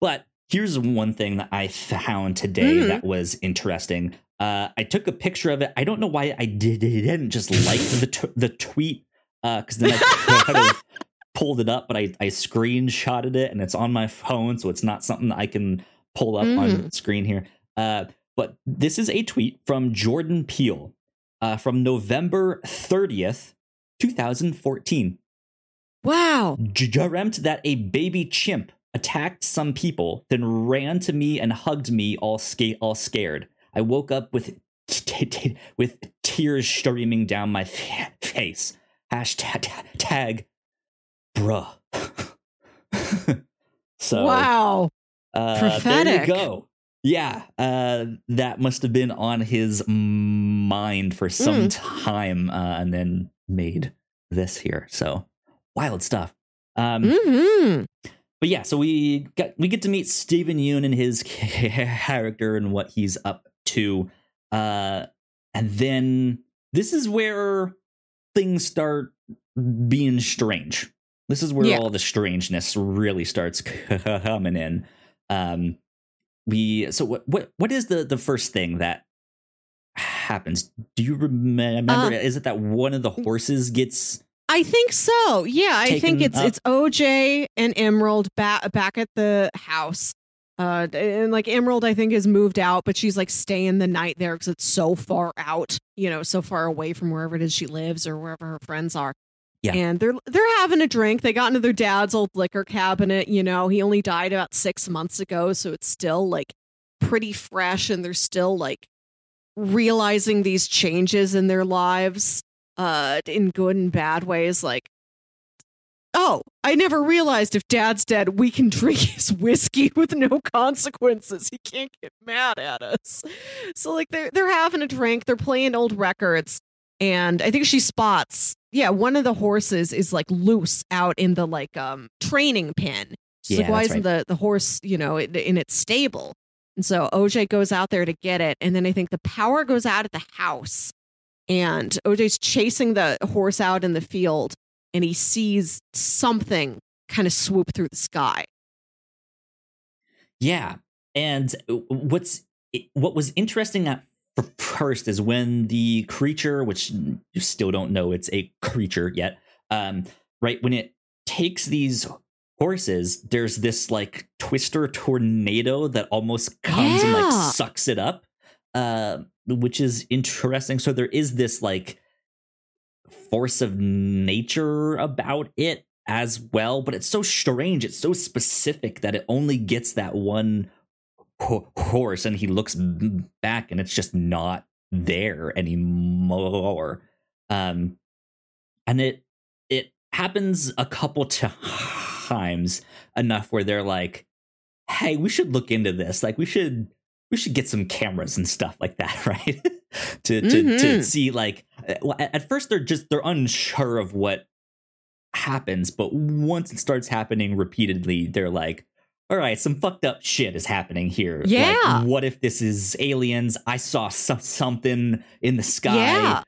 but here's one thing that I found today Mhm. that was interesting. Uh, I took a picture of it. I don't know why I did, didn't just like the t- the tweet because then I could have pulled it up, but I, I screenshotted it and it's on my phone, so it's not something that I can pull up on Mm. screen here. Uh, but this is a tweet from Jordan Peele uh, from November 30th, 2014. Wow. Dreamt that a baby chimp attacked some people, then ran to me and hugged me, all sca- all scared. I woke up with t- t- with tears streaming down my fa- face. Hashtag tag, bruh. so wow. uh, There Prophetic. you go. Yeah, uh, that must have been on his mind for some Mm. time, uh, and then made this here. So wild stuff. Um, hmm but yeah, so we get we get to meet Steven Yeun and his character and what he's up to, uh, and then this is where things start being strange. This is where Yeah. all the strangeness really starts coming in. Um, we so what what what is the the first thing that happens? Do you remember? Uh, is it that one of the horses gets? I think so. Yeah, I think it's up. it's OJ and Emerald back back at the house. Uh, and like Emerald, I think is moved out, but she's like staying the night there because it's so far out, you know, so far away from wherever it is she lives or wherever her friends are. Yeah. And they're they're having a drink. They got into their dad's old liquor cabinet, you know. He only died about 6 months ago, so it's still like pretty fresh and they're still like realizing these changes in their lives uh in good and bad ways like oh i never realized if dad's dead we can drink his whiskey with no consequences he can't get mad at us so like they're they're having a drink they're playing old records and i think she spots yeah one of the horses is like loose out in the like um training pen. She's Yeah, like why isn't the the horse you know in, in its stable? And so oj goes out there to get it and then i think the power goes out at the house and oj's chasing the horse out in the field and he sees something kind of swoop through the sky. Yeah, and what's what was interesting at first is when the creature, which you still don't know it's a creature yet, um, right? When it takes these horses, there's this like twister tornado that almost comes and like sucks it up, uh, which is interesting. So there is this like force of nature about it as well, but it's so strange. It's so specific that it only gets that one ho- horse, and he looks back, and it's just not there anymore. Um, and it it happens a couple times enough where they're like, "Hey, we should look into this. Like, we should." We should get some cameras and stuff like that, right? to to to Mhm. see like uh, at first they're just they're unsure of what happens, but once it starts happening repeatedly, they're like, all right, some fucked up shit is happening here. Like, Yeah. what if this is aliens? I saw so- something in the sky. Yeah.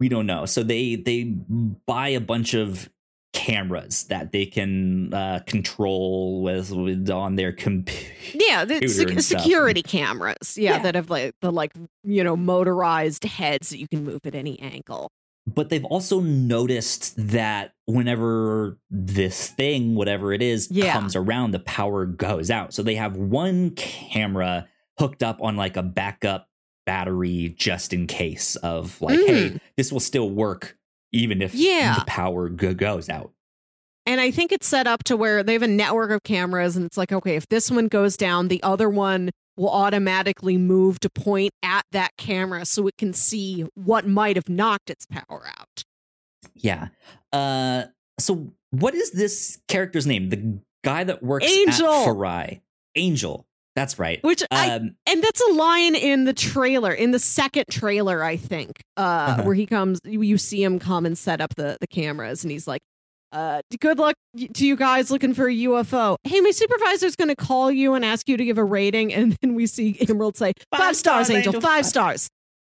We don't know. So they they buy a bunch of cameras that they can uh, control with, with on their computer. Yeah, the sec- security cameras. Yeah, Yeah. that have like the like you know motorized heads that you can move at any angle. But they've also noticed that whenever this thing, whatever it is, Yeah. comes around, the power goes out. So they have one camera hooked up on like a backup battery just in case of like, hey, this will still work even if Mm. Yeah. the power go- goes out. And I think it's set up to where they have a network of cameras, and it's like, okay, if this one goes down, the other one will automatically move to point at that camera so it can see what might have knocked its power out. Yeah. Uh so what is this character's name? The guy that works Angel. at Fry's. Angel. That's right. Which I Um and that's a line in the trailer, in the second trailer, I think, uh, Uh-huh. where he comes, you, you see him come and set up the the cameras, and he's like, uh, "Good luck to you guys looking for a UFO. Hey, my supervisor's going to call you and ask you to give a rating." And then we see Emerald say, Five five, stars, stars, Angel, Angel. five stars."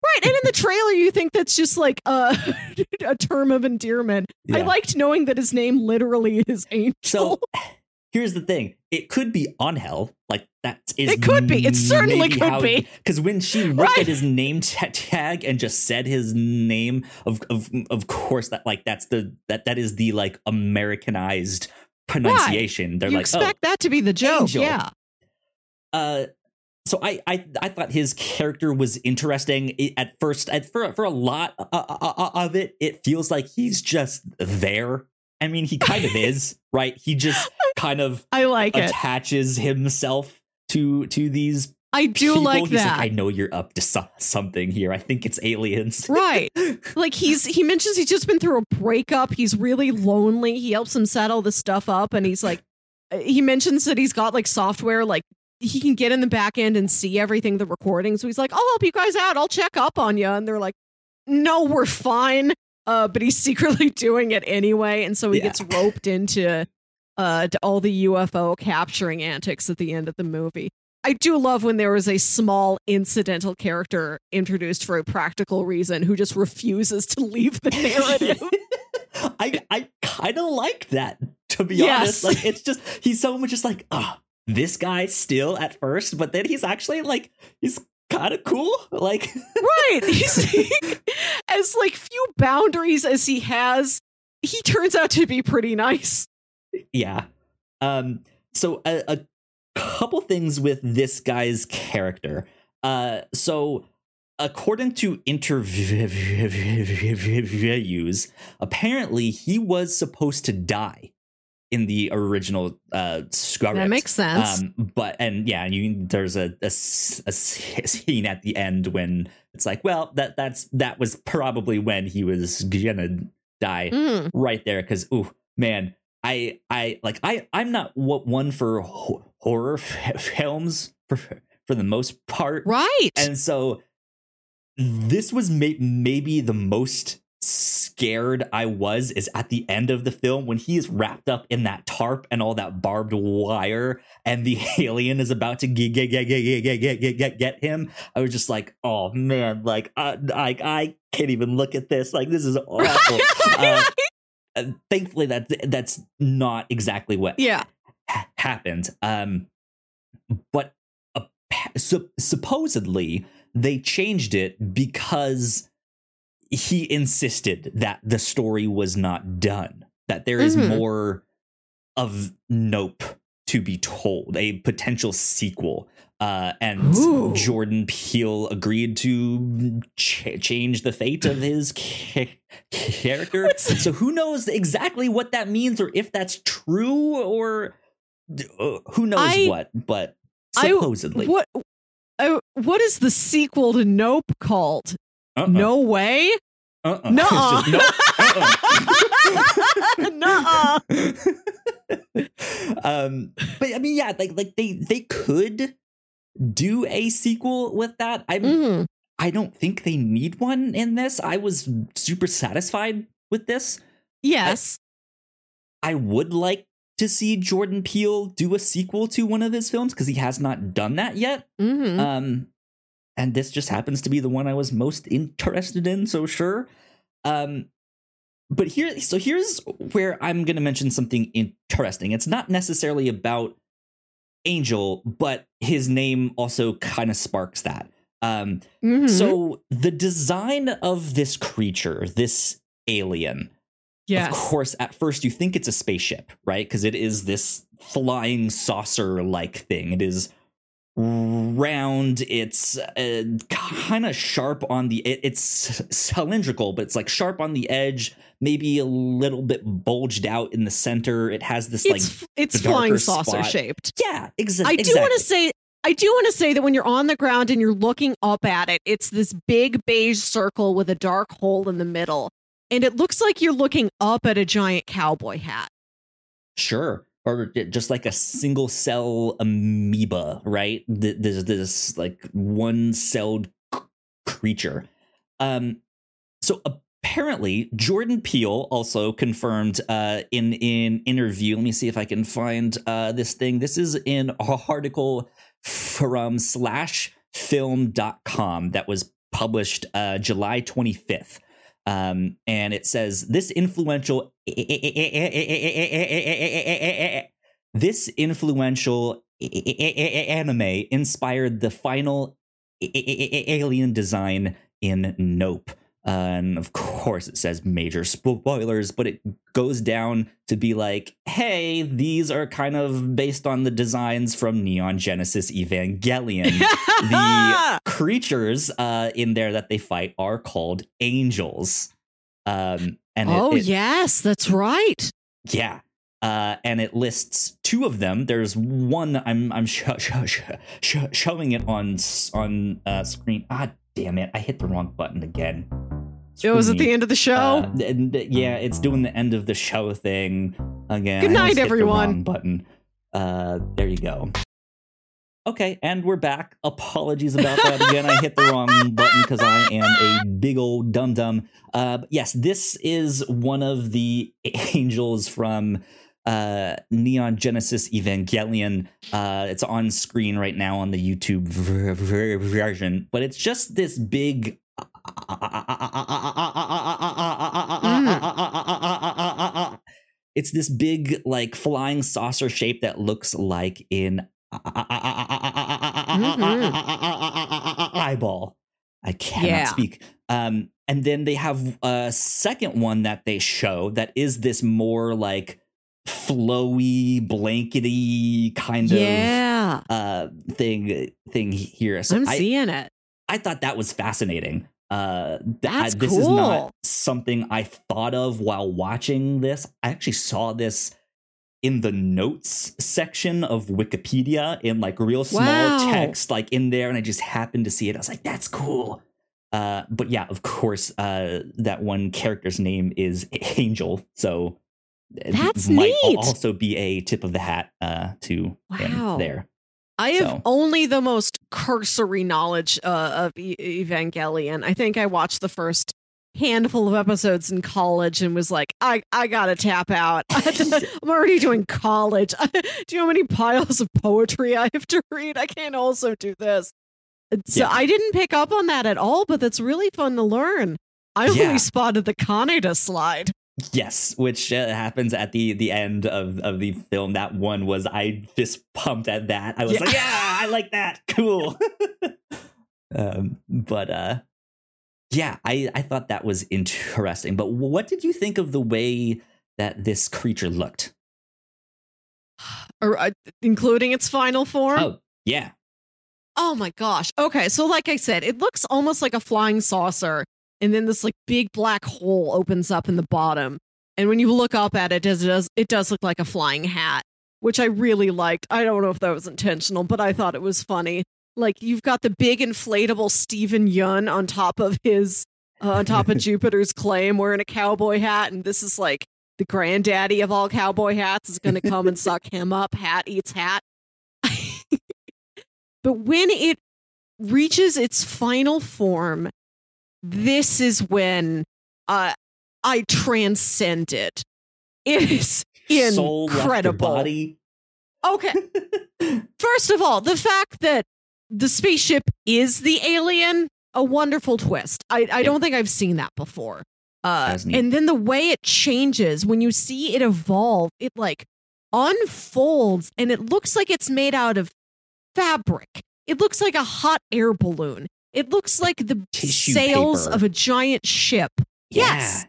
Right, and in the trailer, you think that's just like a, a term of endearment. I liked knowing that his name literally is Angel. So here's the thing: it could be on hell like that is. It could be. It certainly could be. Because when she looked Right. at his name tag and just said his name, of of of course that like that's the that that is the like Americanized pronunciation. They're you like, expect that to be the joke, Angel. yeah. oh, uh. So I, I I thought his character was interesting It- at first. At, for for a lot uh, uh, uh, of it, it feels like he's just there. I mean, he kind of is, right? He just kind of I like it. attaches himself to to these I do people. like He's that. like, I know you're up to so- something here. I think it's aliens. right. Like he's he mentions he's just been through a breakup. He's really lonely. He helps him set all this stuff up and he's like uh, he mentions that he's got like software like he can get in the back end and see everything the recording. So he's like, "I'll help you guys out. I'll check up on you." And they're like, "No, we're fine." Uh, but he's secretly doing it anyway, and so he Yeah. gets roped into uh to all the UFO capturing antics at the end of the movie. I do love when there is a small incidental character introduced for a practical reason who just refuses to leave the narrative. I I kind of like that to be Yes. honest. Like it's just he's so much just like ah this guy still at first, but then he's actually like he's kind of cool. Like right. He's as like few boundaries as he has, he turns out to be pretty nice. yeah. Um. So a, a couple things with this guy's character. Uh. So according to interviews, apparently he was supposed to die in the original uh script. That makes sense. Um, but and yeah, you there's a a scene at the end when it's like, well, that that's that was probably when he was gonna die Mm. right there because ooh man i i like i i'm not what one for ho- horror f- films for for the most part Right. and so this was may- maybe the most scared i was is at the end of the film when he is wrapped up in that tarp and all that barbed wire and the alien is about to get get get get get get get get, get him i was just like oh man like I, I i can't even look at this like this is awful uh, thankfully that that's not exactly what yeah. ha- happened. Um, but uh, so, supposedly they changed it because he insisted that the story was not done. That there is Mhm. more of Nope to be told, a potential sequel. Uh, and Ooh. Jordan Peele agreed to ch- change the fate of his ca- character. What's- So who knows exactly what that means, or if that's true, or uh, who knows I- what? But I- supposedly, What? Uh, what is the sequel to Nope called? Uh-uh. No way. uh-uh. Nuh-uh. No, uh-uh. Nuh-uh. um, but I mean, yeah, like like they they could do a sequel with that. I Mhm. I don't think they need one in this. I was super satisfied with this. Yes. I would like to see Jordan Peele do a sequel to one of his films because he has not done that yet. Mhm. Um, and this just happens to be the one I was most interested in, so sure. Um, but here, so here's where I'm going to mention something interesting. It's not necessarily about Angel, but his name also kind of sparks that. Um, Mhm. so the design of this creature, this alien, yes. of course, at first you think it's a spaceship, right? Because it is this flying saucer like thing. It is round. It's uh, kind of sharp on the. It, it's cylindrical, but it's like sharp on the edge. Maybe a little bit bulged out in the center. It has this like It's it's the darker flying saucer spot. shaped. yeah, exa- I exactly. do want to say I do want to say that when you're on the ground and you're looking up at it, it's this big beige circle with a dark hole in the middle. And it looks like you're looking up at a giant cowboy hat. Sure. Or just like a single cell amoeba, right? This this like one celled c- creature. Um, so apparently, Jordan Peele also confirmed uh, in in interview. Let me see if I can find uh, this thing. This is in a article from slashfilm.com that was published uh, July 25th. Um, and it says this influential this influential anime inspired the final alien design in Nope. Uh, and of course, it says major spoilers, but it goes down to be like, hey, these are kind of based on the designs from Neon Genesis Evangelion. the creatures uh, in there that they fight are called angels. Um, and it- oh it- yes, that's right. yeah. Uh, and it lists two of them. There's one I'm I'm sh- sh- sh- sh- showing it on on uh, screen. Ah, damn it! I hit the wrong button again. It was Screw at the end of the show. Uh, and, yeah, it's doing the end of the show thing again. Good night, the everyone. wrong button. Uh, there you go. Okay, and we're back. Apologies about that again. I hit the wrong button because I am a big old dum dum. Uh, yes, this is one of the angels from uh, Neon Genesis Evangelion. Uh, it's on screen right now on the YouTube ver- ver- version, but it's just this big. It's this big, like flying saucer shape that looks like an eyeball. I cannot Yeah. speak. Um, and then they have a second one that they show that is this more like flowy, blankety kind yeah, of uh thing thing here. So I'm I, seeing it. I thought that was fascinating. Uh, th- That's I- this is not cool. something I thought of while watching this. I actually saw this in the notes section of Wikipedia in like real small Wow. text, like in there, and I just happened to see it. I was like, "That's cool." Uh, but yeah, of course, uh, that one character's name is Angel, so That's might neat. also be a tip of the hat uh, to Wow. there. I have So- only the most cursory knowledge uh, of e- Evangelion. I think I watched the first handful of episodes in college and was like, I, I gotta tap out. I'm already doing college. do you know how many piles of poetry I have to read? I can't also do this. So Yeah. I didn't pick up on that at all, but that's really fun to learn. I Yeah. only spotted the Kaneda slide. Yes, which uh, happens at the the end of of the film. That one was I just pumped at that. I was Yeah. like, yeah, I like that. Cool. um, but uh, yeah, I I thought that was interesting. But what did you think of the way that this creature looked? Or, uh, including its final form. Oh, yeah, Oh my gosh. Okay, so like I said, it looks almost like a flying saucer, and then this like big black hole opens up in the bottom. And when you look up at it, it does it does look like a flying hat, which I really liked. I don't know if that was intentional, but I thought it was funny. Like you've got the big inflatable Steven Yeun on top of his uh, on top of Jupiter's claim wearing a cowboy hat, and this is like the granddaddy of all cowboy hats is going to come and suck him up. Hat eats hat. but when it reaches its final form, this is when uh, I transcend it. It is incredible. Okay. First of all, the fact that the spaceship is the alien, a wonderful twist. I, I don't think I've seen that before. Uh, and then the way it changes when you see it evolve, it like unfolds and it looks like it's made out of fabric. It looks like a hot air balloon. It looks like the Tissue sails paper. of a giant ship. Yes.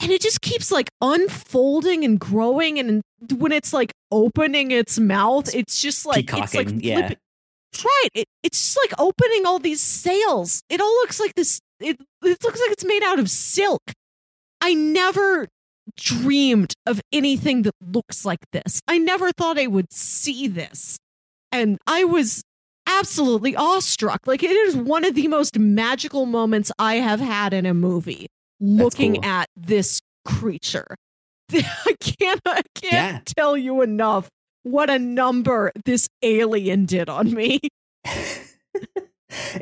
And it just keeps like unfolding and growing. And when it's like opening its mouth, it's just like, it's like yeah. flipping- Right. It, it's just like opening all these sails. It all looks like this. It, it looks like it's made out of silk. I never dreamed of anything that looks like this. I never thought I would see this. And I was absolutely awestruck. Like, it is one of the most magical moments I have had in a movie looking cool. at this creature. I can't, I can't Yeah. tell you enough what a number this alien did on me.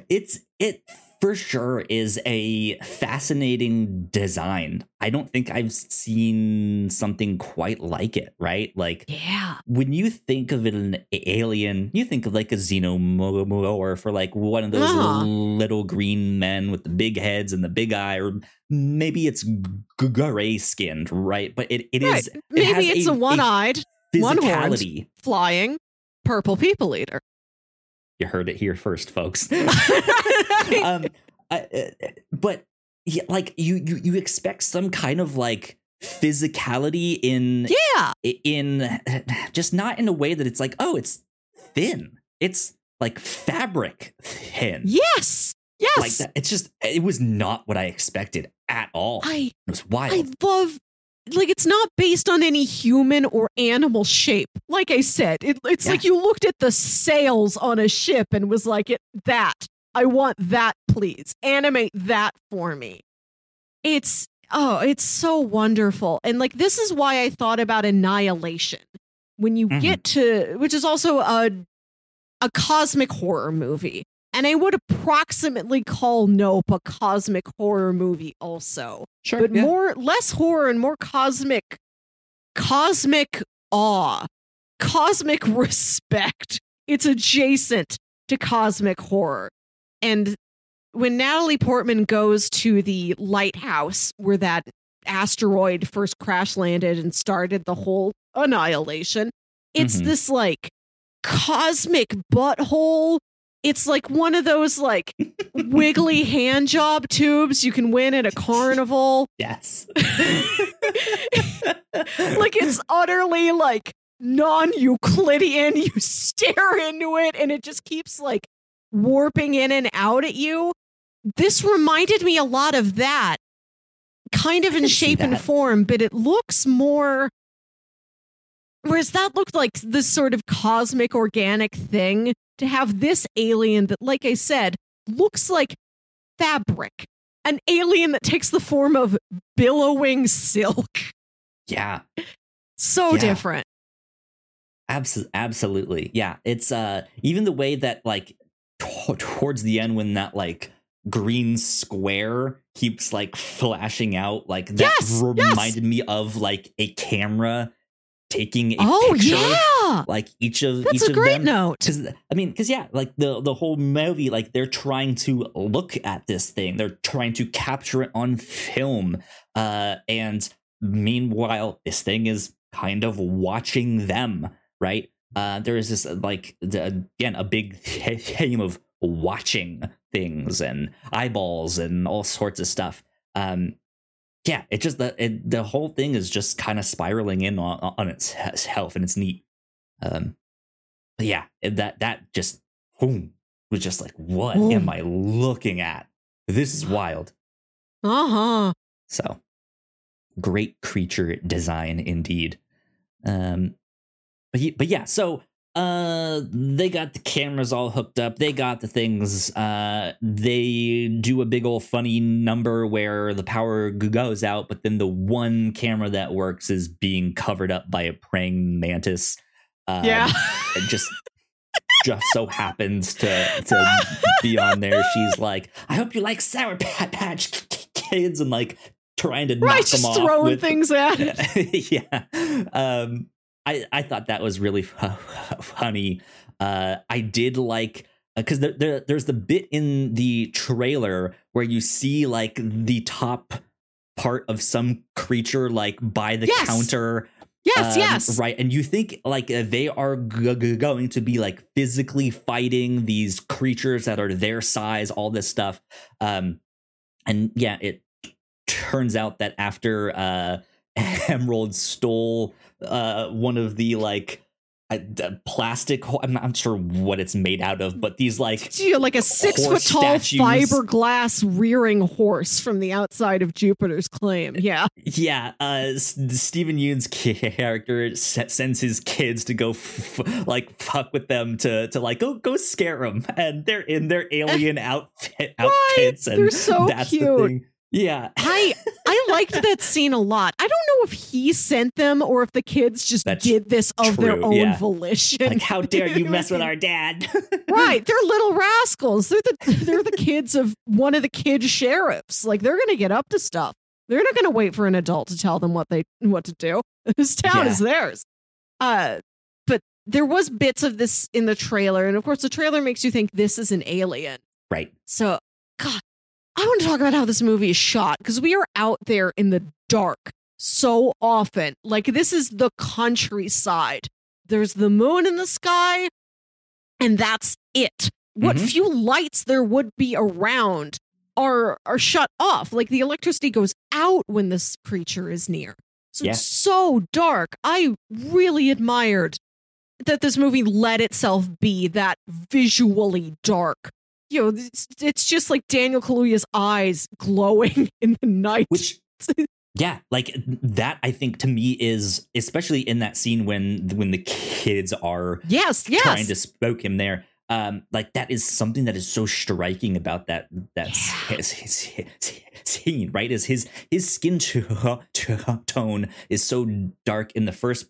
it's it for sure is a fascinating design. I don't think I've seen something quite like it, right? Like Yeah. when you think of an alien, you think of like a xenomorph or for like one of those Uh-huh. little green men with the big heads and the big eye, or maybe it's gray skinned, right? But it, it Right. is it Maybe it's a, one-eyed, one-horned. physicality. flying purple people eater. You heard it here first, folks. um I, uh, but yeah, like you you you expect some kind of like physicality in yeah. in just not in a way that it's like oh it's thin it's like fabric thin Yes. Yes. like that it's just it was not what i expected at all I it was wild I love like it's not based on any human or animal shape. Like I said, it, it's Yeah. like you looked at the sails on a ship and was like, "It that I want that, please animate that for me." It's oh, it's so wonderful, and like this is why I thought about Annihilation when you Mhm. get to, which is also a a cosmic horror movie. And I would approximately call Nope a cosmic horror movie also. Sure but more less horror and more cosmic cosmic awe cosmic respect. It's adjacent to cosmic horror. And when natalie portman goes to the lighthouse where that asteroid first crash landed and started the whole annihilation it's Mhm. this like cosmic butthole it's like one of those like wiggly hand job tubes you can win at a carnival. yes like it's utterly like non-Euclidean. You stare into it and it just keeps like warping in and out at you. This reminded me a lot of that, kind of in shape and form, but it looks more. Whereas that looked like this sort of cosmic organic thing, to have this alien that, like I said, looks like fabric. An alien that takes the form of billowing silk. Yeah, So Yeah. different. Abs- absolutely. Yeah. It's uh even the way that like t- towards the end when that like green square keeps like flashing out like that Yes, yes. reminded me of like a camera taking a Oh, picture yeah. like each of That's each a of great them note. because I mean, because yeah, like the the whole movie, like they're trying to look at this thing, they're trying to capture it on film, uh, and meanwhile, this thing is kind of watching them, right? Uh, there is this like the, again a big theme of watching things and eyeballs and all sorts of stuff. Um, yeah, it just the it, the whole thing is just kind of spiraling in on, on health, and it's neat. Um, but yeah, that that just boom was just like, what Ooh. am I looking at? This is wild. Uh huh. So great creature design indeed. Um, but but yeah, so uh, they got the cameras all hooked up. They got the things. Uh, they do a big old funny number where the power goes out, but then the one camera that works is being covered up by a praying mantis. Um, Yeah. it just just so happens to to be on there. She's like, "I hope you like Sour Patch Kids," and like trying to right, knock just them off throwing with things at it. yeah. Um, I I thought that was really fu- funny. Uh, I did like because there, there there's the bit in the trailer where you see like the top part of some creature like by the Yes. counter Yes, um, yes. Right. And you think like uh, they are g- g- going to be like physically fighting these creatures that are their size, all this stuff. Um, and yeah, it turns out that after uh, Emerald stole uh, one of the like uh, plastic, ho- I'm not sure what it's made out of, but these like like a six foot tall statues. fiberglass rearing horse from the outside of Jupiter's claim. Yeah. Yeah, uh, Steven Yeun's character sends his kids to go f- like fuck with them to to like go go scare them, and they're in their alien outfit outfits, and They're so that's the thing. Yeah, I I liked that scene a lot. I don't know if he sent them or if the kids just That's did this of their own yeah. volition. like how dare you mess with our dad? right, they're little rascals. They're the they're the kids of one of the kid sheriffs. Like they're gonna get up to stuff. They're not gonna wait for an adult to tell them what they what to do. This town Yeah. is theirs. Uh, but there was bits of this in the trailer, and of course, the trailer makes you think this is an alien. right. So, God, I want to talk about how this movie is shot because we are out there in the dark so often. Like, this is the countryside. There's the moon in the sky, and that's it. What Mhm. few lights there would be around are are shut off. Like the electricity goes out when this creature is near. So Yeah. it's so dark. I really admired that this movie let itself be that visually dark. You know, it's, it's just like Daniel Kaluuya's eyes glowing in the night. Which, yeah, like that. I think to me is especially in that scene when when the kids are yes, yes. trying to spoke him there. Um, like that is something that is so striking about that that Yeah. his, his, his scene, right? Is his his skin to- to- tone is so dark in the first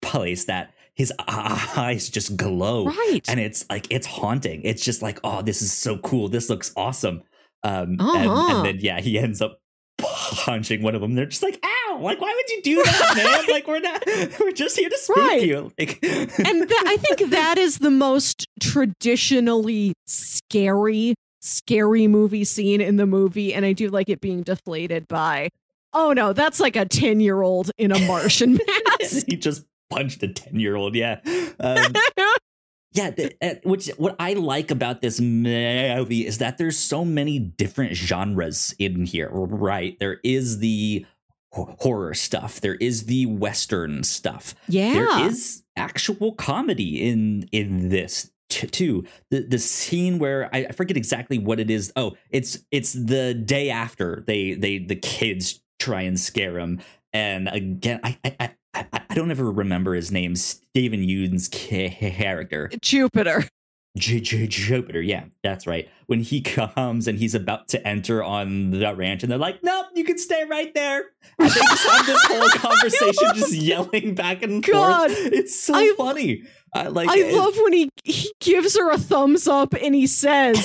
place that his eyes just glow, right. and it's like it's haunting. It's just like, oh, this is so cool. This looks awesome. Um, and, Uh-huh. and then yeah, he ends up punching one of them. They're just like, ow! Like, why would you do that, man? like, we're not. We're just here to spook Right. you. Like, and that, I think that is the most traditionally scary, scary movie scene in the movie. And I do like it being deflated by, oh no, that's like a 10 year old in a Martian mask. he just punched a 10 year old yeah um, yeah the, uh, which what i like about this movie is that there's so many different genres in here right there is the horror stuff there is the western stuff yeah. there is actual comedy in in this t- too. The the scene where I, I forget exactly what it is. Oh, it's it's the day after they they the kids try and scare him, and again, I I I, I don't ever remember his name. Steven Yeun's character, Jupiter. J- J- Jupiter. Yeah, that's right. When he comes and he's about to enter on the ranch, and they're like, "Nope, you can stay right there." And they just have this whole conversation, just yelling back and God, forth. It's so I- funny. I like. I it- love when he he gives her a thumbs up and he says,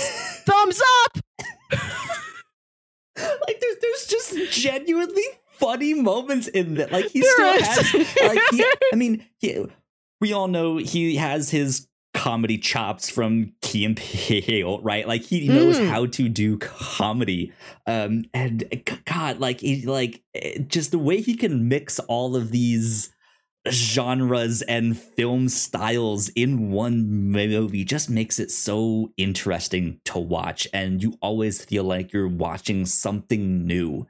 "Thumbs up." like there's there's just genuinely funny moments in that. Like he There still is. has. Like he, I mean, he, we all know he has his comedy chops from Key and Peele, right? Like he knows Mm. how to do comedy. Um, and g- God, like he, like eh, just the way he can mix all of these genres and film styles in one movie just makes it so interesting to watch and you always feel like you're watching something new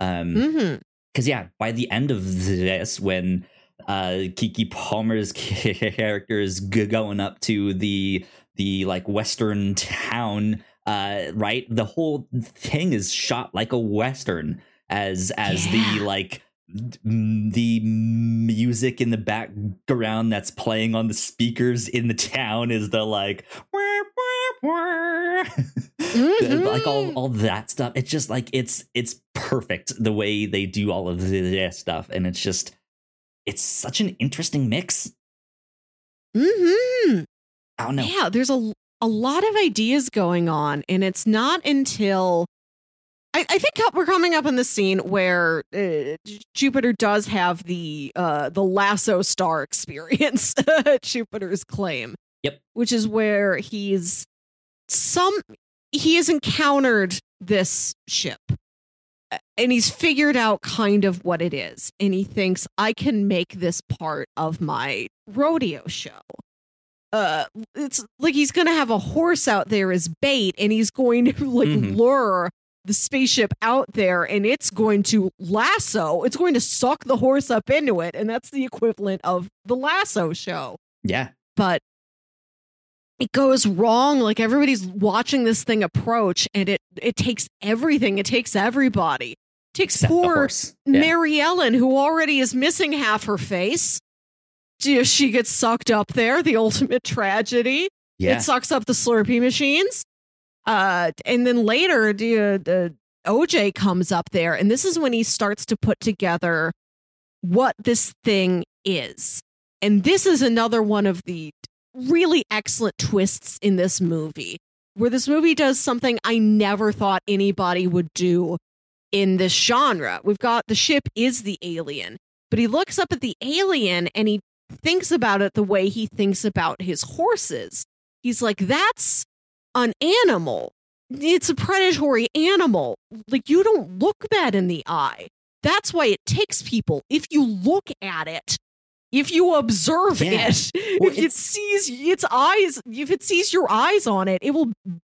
um hmm because yeah by the end of this when uh Keke Palmer's character is g- going up to the the like western town uh right the whole thing is shot like a western as as Yeah. the like the music in the background that's playing on the speakers in the town is the like the- like all Mhm. all that stuff it's just like it's it's perfect the way they do all of this stuff and it's just it's such an interesting mix hmm i don't know Yeah, there's a a lot of ideas going on, and it's not until I, I think we're coming up in the scene where uh, Jupiter does have the uh, the lasso star experience. Jupiter's claim. Yep. Which is where he's some he has encountered this ship uh, and he's figured out kind of what it is and he thinks i can make this part of my rodeo show. Uh it's like he's gonna have a horse out there as bait and he's going to like Mhm. lure the spaceship out there and it's going to lasso it's going to suck the horse up into it and that's the equivalent of the lasso show. Yeah. But it goes wrong like everybody's watching this thing approach and it it takes everything it takes everybody it takes except poor yeah. Mary Ellen, who already is missing half her face. She she gets sucked up there, the ultimate tragedy. yeah It sucks up the Slurpee machines. Uh, and then later, the, the OJ comes up there, and this is when he starts to put together what this thing is. And this is another one of the really excellent twists in this movie, where this movie does something I never thought anybody would do in this genre. We've got the ship is the alien, but he looks up at the alien and he thinks about it the way he thinks about his horses. He's like, that's an animal. It's a predatory animal. Like, you don't look that in the eye. That's why it takes people. If you look at it, if you observe Yeah. it, Well, if it sees its eyes, if it sees your eyes on it, it will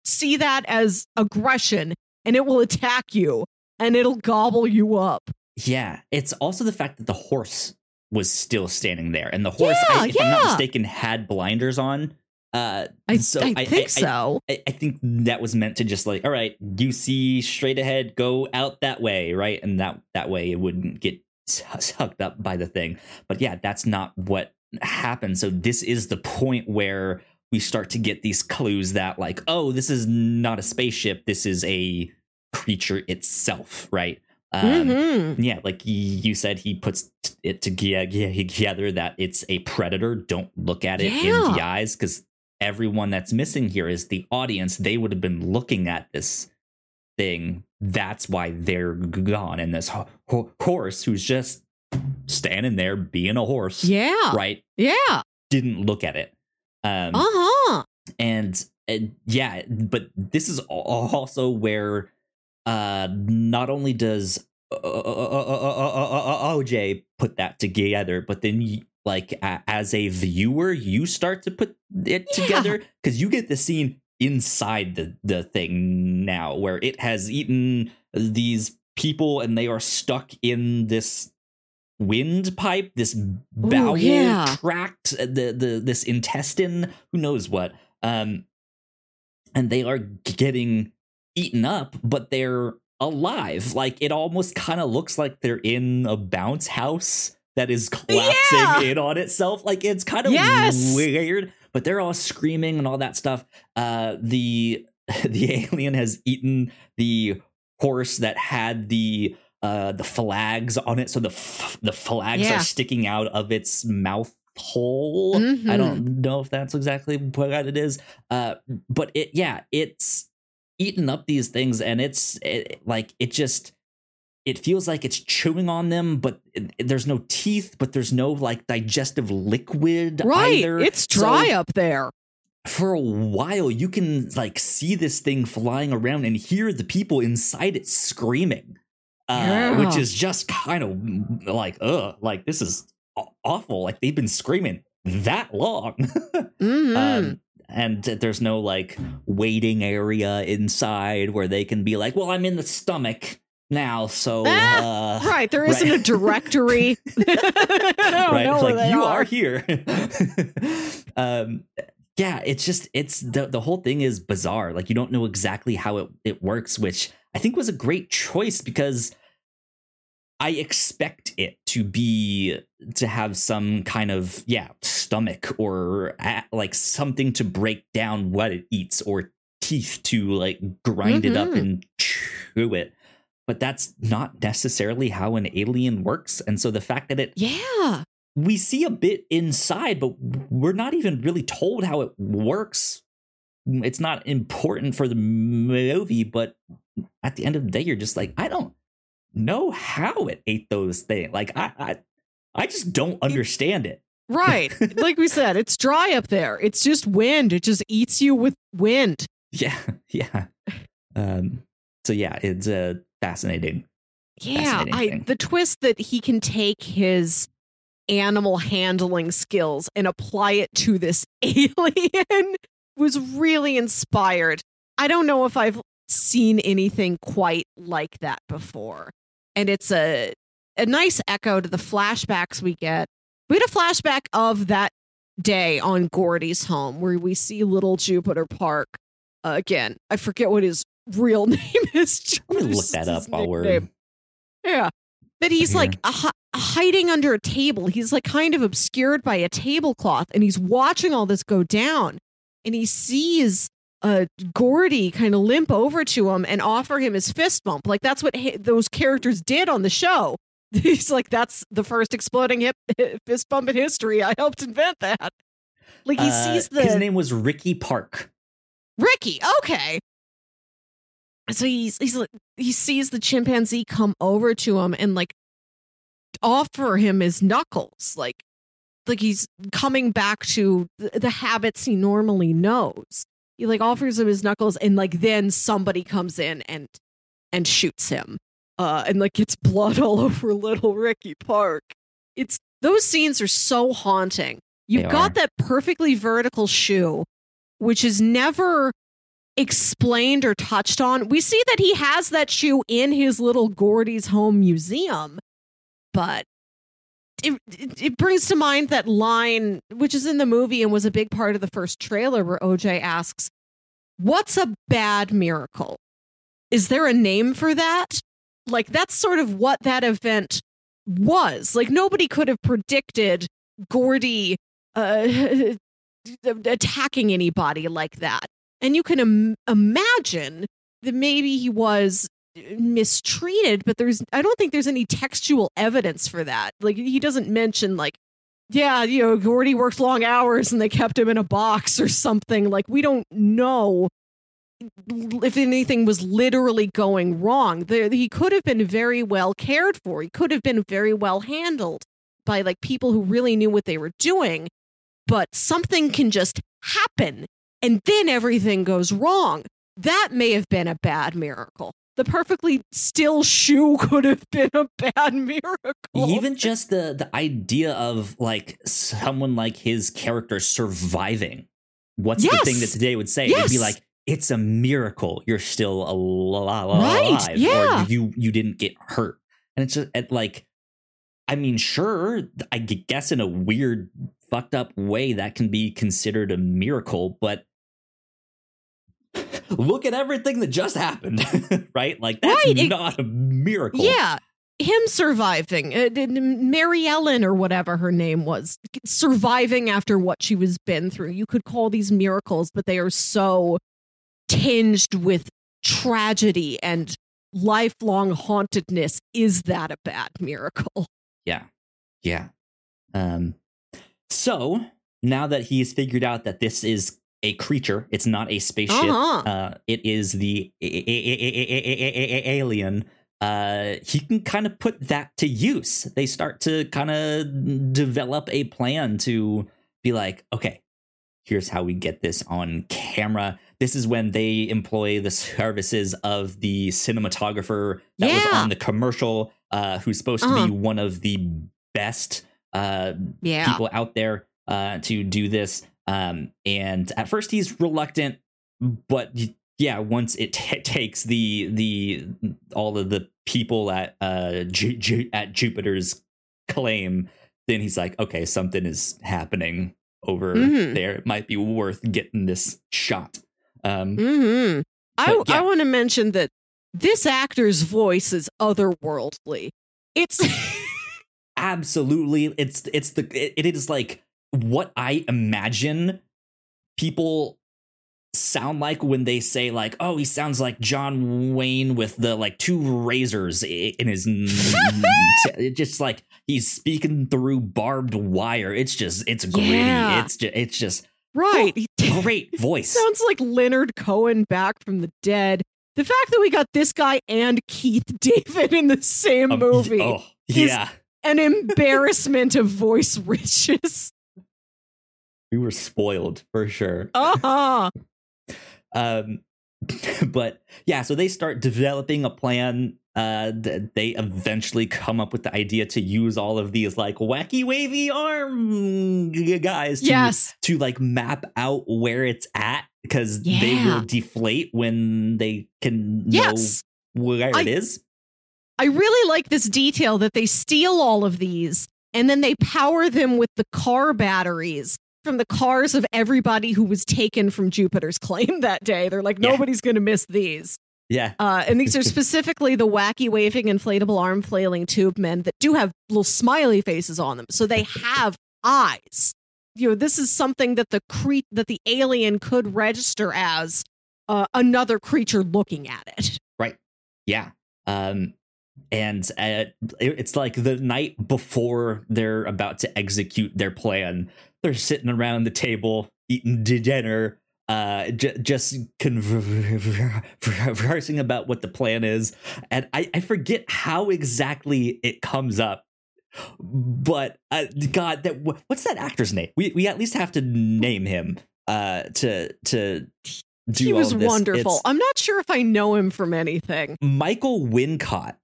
see that as aggression and it will attack you and it'll gobble you up. yeah it's also the fact that the horse was still standing there and the horse Yeah, I, if i'm not mistaken had blinders on uh I, so I think so. I, I think that was meant to just like, all right, you see straight ahead, go out that way, right? And that that way it wouldn't get sucked up by the thing. But yeah, that's not what happened. So this is the point where we start to get these clues that like, oh, this is not a spaceship. This is a creature itself, right? Um, Mhm. yeah, like you said, he puts it together that it's a predator. Don't look at it in the eyes because everyone that's missing here is the audience. They would have been looking at this thing. That's why they're gone. And this ho- ho- horse who's just standing there being a horse, Yeah. right? Yeah. Didn't look at it. Um, Uh huh. and, and yeah but this is also where uh not only does uh, oj put that together but then you, like as a viewer you start to put it Yeah. together because you get the scene inside the the thing now where it has eaten these people and they are stuck in this windpipe this bowel yeah. tract uh, the the this intestine who knows what Um, and they are getting eaten up, but they're alive. Like it almost kind of looks like they're in a bounce house that is collapsing Yeah. in on itself. Like it's kind of Yes. weird, but they're all screaming and all that stuff. Uh, the the alien has eaten the horse that had the uh the flags on it, so the f- the flags Yeah. are sticking out of its mouth hole. Mhm. I don't know if that's exactly what it is. Uh, but it yeah, it's eaten up these things, and it's it, like it just it feels like it's chewing on them, but there's no teeth, but there's no like digestive liquid Right. either. It's So dry up there. for a while you can like see this thing flying around and hear the people inside it screaming uh, which is just kind of like ugh like this is awful like they've been screaming that long Mhm. um, and there's no like waiting area inside where they can be like well i'm in the stomach now so Ah, uh, right. There isn't a directory. Right like you are. are here um yeah it's just it's the the whole thing is bizarre like you don't know exactly how it it works which i think was a great choice because i expect it to be to have some kind of yeah stomach or like something to break down what it eats or teeth to like grind it up Mhm. and chew it but that's not necessarily how an alien works and so the fact that it Yeah. we see a bit inside, but we're not even really told how it works. It's not important for the movie, but at the end of the day, you're just like, I don't know how it ate those things. Like I, I, I just don't understand it. Right. like we said, it's dry up there. It's just wind. It just eats you with wind. Yeah, yeah. Um. So yeah, it's uh, fascinating. Yeah. Fascinating I thing. the twist that he can take his animal handling skills and apply it to this alien was really inspired. I don't know if I've seen anything quite like that before. And it's a a nice echo to the flashbacks we get. We had a flashback of that day on Gordy's home where we see little Jupiter Park. Uh, again, I forget what his real name is. Let me look that up while we're. nickname. Yeah. That he's Here. like a, hi- hiding under a table. He's like kind of obscured by a tablecloth and he's watching all this go down. And he sees uh, Gordy kind of limp over to him and offer him his fist bump. Like that's what hi- those characters did on the show. He's like, that's the first exploding hip fist bump in history. I helped invent that. Like he Uh, sees the his name was Ricky Park. Ricky. Okay. So he's he's he sees the chimpanzee come over to him and like offer him his knuckles, like like he's coming back to the, the habits he normally knows. He like offers him his knuckles and like then somebody comes in and and shoots him. Uh and like gets blood all over little Ricky Park. It's those scenes are so haunting. You've They got are. that perfectly vertical shoe which is never explained or touched on. We see that he has that shoe in his little Gordy's home museum, but it, it, it brings to mind that line, which is in the movie and was a big part of the first trailer, where OJ asks, What's a bad miracle? Is there a name for that? Like, that's sort of what that event was. Like, nobody could have predicted Gordy uh, attacking anybody like that. And you can Im- imagine that maybe he was uh, mistreated, but there's I don't think there's any textual evidence for that. Like he doesn't mention like yeah, you know, Gordy worked long hours and they kept him in a box or something. Like we don't know if anything was literally going wrong. He could have been very well cared for. He could have been very well handled by like people who really knew what they were doing. But something can just happen and then everything goes wrong. That may have been a bad miracle. The perfectly still shoe could have been a bad miracle. Even just the the idea of like someone like his character surviving. What's the thing that today would say? It'd be like, it's a miracle you're still al- Right, alive, yeah. or you you didn't get hurt. And it's just at like, I mean, sure, I guess in a weird, fucked up way that can be considered a miracle, but look at everything that just happened, right? Like that's Right, it- not a miracle. Yeah. Him surviving, uh, Mary Ellen or whatever her name was, surviving after what she was been through. You could call these miracles, but they are so tinged with tragedy and lifelong hauntedness. Is that a bad miracle? Yeah. Yeah. Um, so now that he's figured out that this is a creature, it's not a spaceship. Uh-huh. Uh, it is the a- a- a- alien. Uh, he can kind of put that to use. They start to kind of develop a plan to be like, okay, here's how we get this on camera. This is when they employ the services of the cinematographer that was on the commercial, uh, who's supposed to Uh-huh. be one of the best uh, Yeah. people out there uh, to do this. Um, and at first he's reluctant, but yeah, once it t- takes the the all of the people at uh Ju- Ju- at Jupiter's claim, then he's like, okay, something is happening over Mhm. there. It might be worth getting this shot. Um, hmm I, yeah. I want to mention that this actor's voice is otherworldly. It's absolutely it's it's the it, it is like what i imagine people sound like when they say like oh he sounds like john wayne with the like two razors in his it just like he's speaking through barbed wire it's just it's gritty Yeah. it's just it's just right. great voice Sounds like Leonard Cohen back from the dead. The fact that we got this guy and Keith David in the same Um, movie, oh is- yeah an embarrassment of voice riches. We were spoiled for sure Uh-huh. um but yeah so they start developing a plan uh th- they eventually come up with the idea to use all of these like wacky wavy arm guys to, Yes. to like map out where it's at because they will deflate when they can Yes. know where I- it is I really like this detail that they steal all of these and then they power them with the car batteries from the cars of everybody who was taken from Jupiter's claim that day. They're like, Yeah. nobody's going to miss these. yeah Uh, and these are specifically the wacky waving inflatable arm flailing tube men that do have little smiley faces on them. So they have eyes. You know, this is something that the cre- that the alien could register as uh, another creature looking at it. Right. Yeah. Um and uh, it's like the night before they're about to execute their plan. They're sitting around the table eating dinner, uh, j- just conversing about what the plan is. And I, I forget how exactly it comes up. But uh, God, that what's that actor's name? We we at least have to name him uh, to to do he was wonderful. It's I'm not sure if I know him from anything. Michael Wincott.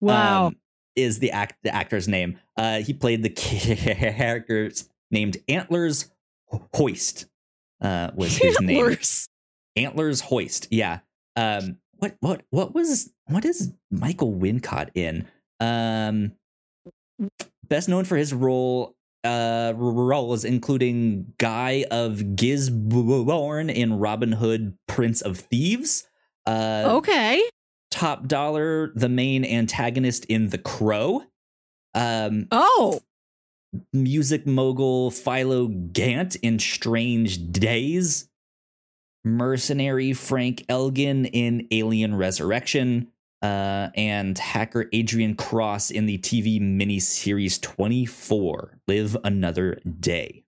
Wow. um, is the act the actor's name. Uh, he played the characters named Antlers Holst. Uh, was his name. Antlers. Antlers Holst. Yeah. Um. What what what was what is Michael Wincott in? Um. Best known for his role uh roles including Guy of Gisborne in Robin Hood Prince of Thieves. Uh Okay. Top Dollar, the main antagonist in The Crow. Um, Oh. Music mogul Philo Gant in Strange Days. Mercenary Frank Elgyn in Alien Resurrection. Uh, and hacker Adrian Cross in the TV miniseries 24 Live Another Day.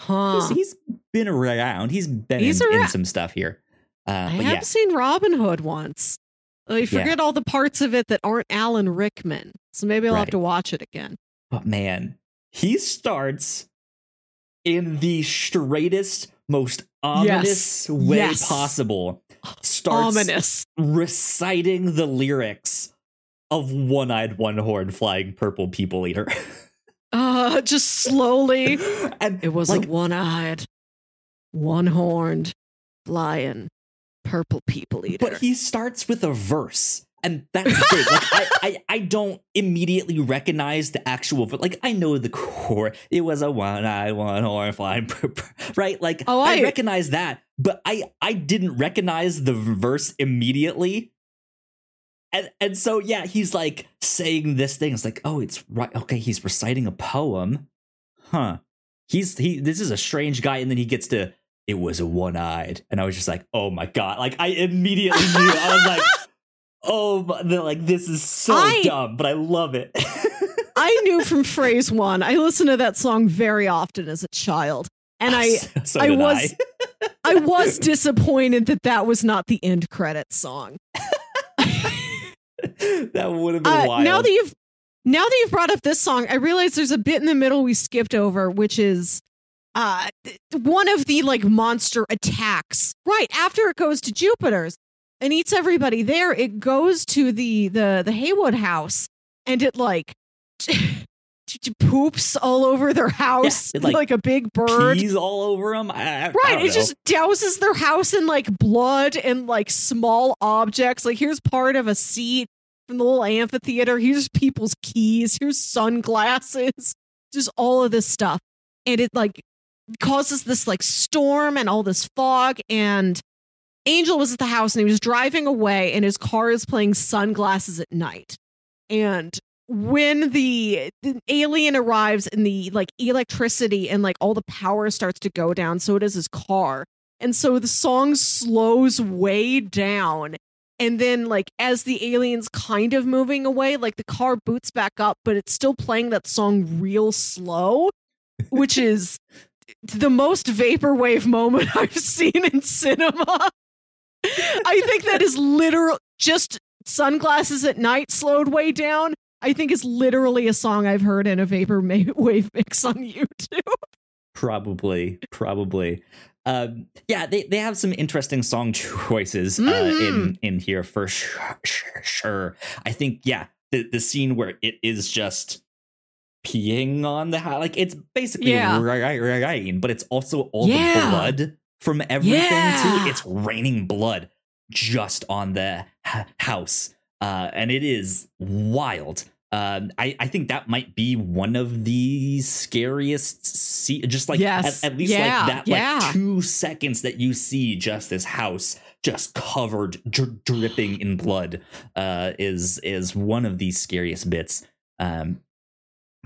Huh. He's, he's been around. He's been He's in, in some stuff here. Uh, I have yeah, seen Robin Hood once. I forget all the parts of it that aren't Alan Rickman. So maybe I'll have to watch it again. But man, he starts in the straightest, most ominous way Yes. possible. Starts Ominous. reciting the lyrics of One Eyed One Horn Flying Purple People Eater. Uh, just slowly. and It was like, a one eyed, one horned, lion, purple people eater. but he starts with a verse. And that's the thing. Like I, I, I don't immediately recognize the actual, but like I know the core. It was a one eye, one horn flying, right? Like Oh, I, I- recognize that, but I, I didn't recognize the verse immediately. And and so yeah, he's like saying this thing. It's like, oh, it's right. Okay, he's reciting a poem, huh? He's he. This is a strange guy, and then he gets to. It was a one eyed, and I was just like, oh my god! Like I immediately knew. I was like. Oh, like this is so I- dumb, but I love it. I knew from phrase one. I listened to that song very often as a child, and I so I was- I was disappointed that that was not the end credit song. that would have been Uh, wild. now that you've now that you've brought up this song, I realize there's a bit in the middle we skipped over, which is uh one of the like monster attacks. Right after it goes to Jupiter's and eats everybody there, it goes to the the the Haywood house and it like poops all over their house it, like, like, a big bird. peas all over them I, I- I Right, don't it know. just douses their house in like blood and like small objects. Like here's part of a seat from the little amphitheater. Here's people's keys. Here's sunglasses. Just all of this stuff, and it like causes this like storm and all this fog. And Angel was at the house and he was driving away, and his car is playing sunglasses at night. And when the, the alien arrives and the like electricity and like all the power starts to go down, so does his car. And so the song slows way down. And then, like, as the alien's kind of moving away, like the car boots back up, but it's still playing that song real slow, which is the most vaporwave moment I've seen in cinema. I think that is literal just sunglasses at night slowed way down. I think is literally a song I've heard in a vapor wave mix on YouTube. probably, probably. Um, yeah, they, they have some interesting song choices uh, Mhm. in in here for sure, sure. Sure, I think yeah, the the scene where it is just peeing on the house, like it's basically Yeah. rain, but it's also all Yeah. the blood from everything Yeah. too. It's raining blood just on the house, uh, and it is wild. Um, I, I think that might be one of the scariest. See, just like Yes. at, at least Yeah. like that, Yeah. like two seconds that you see just this house just covered, dri- dripping in blood, uh, is is one of the scariest bits. Um,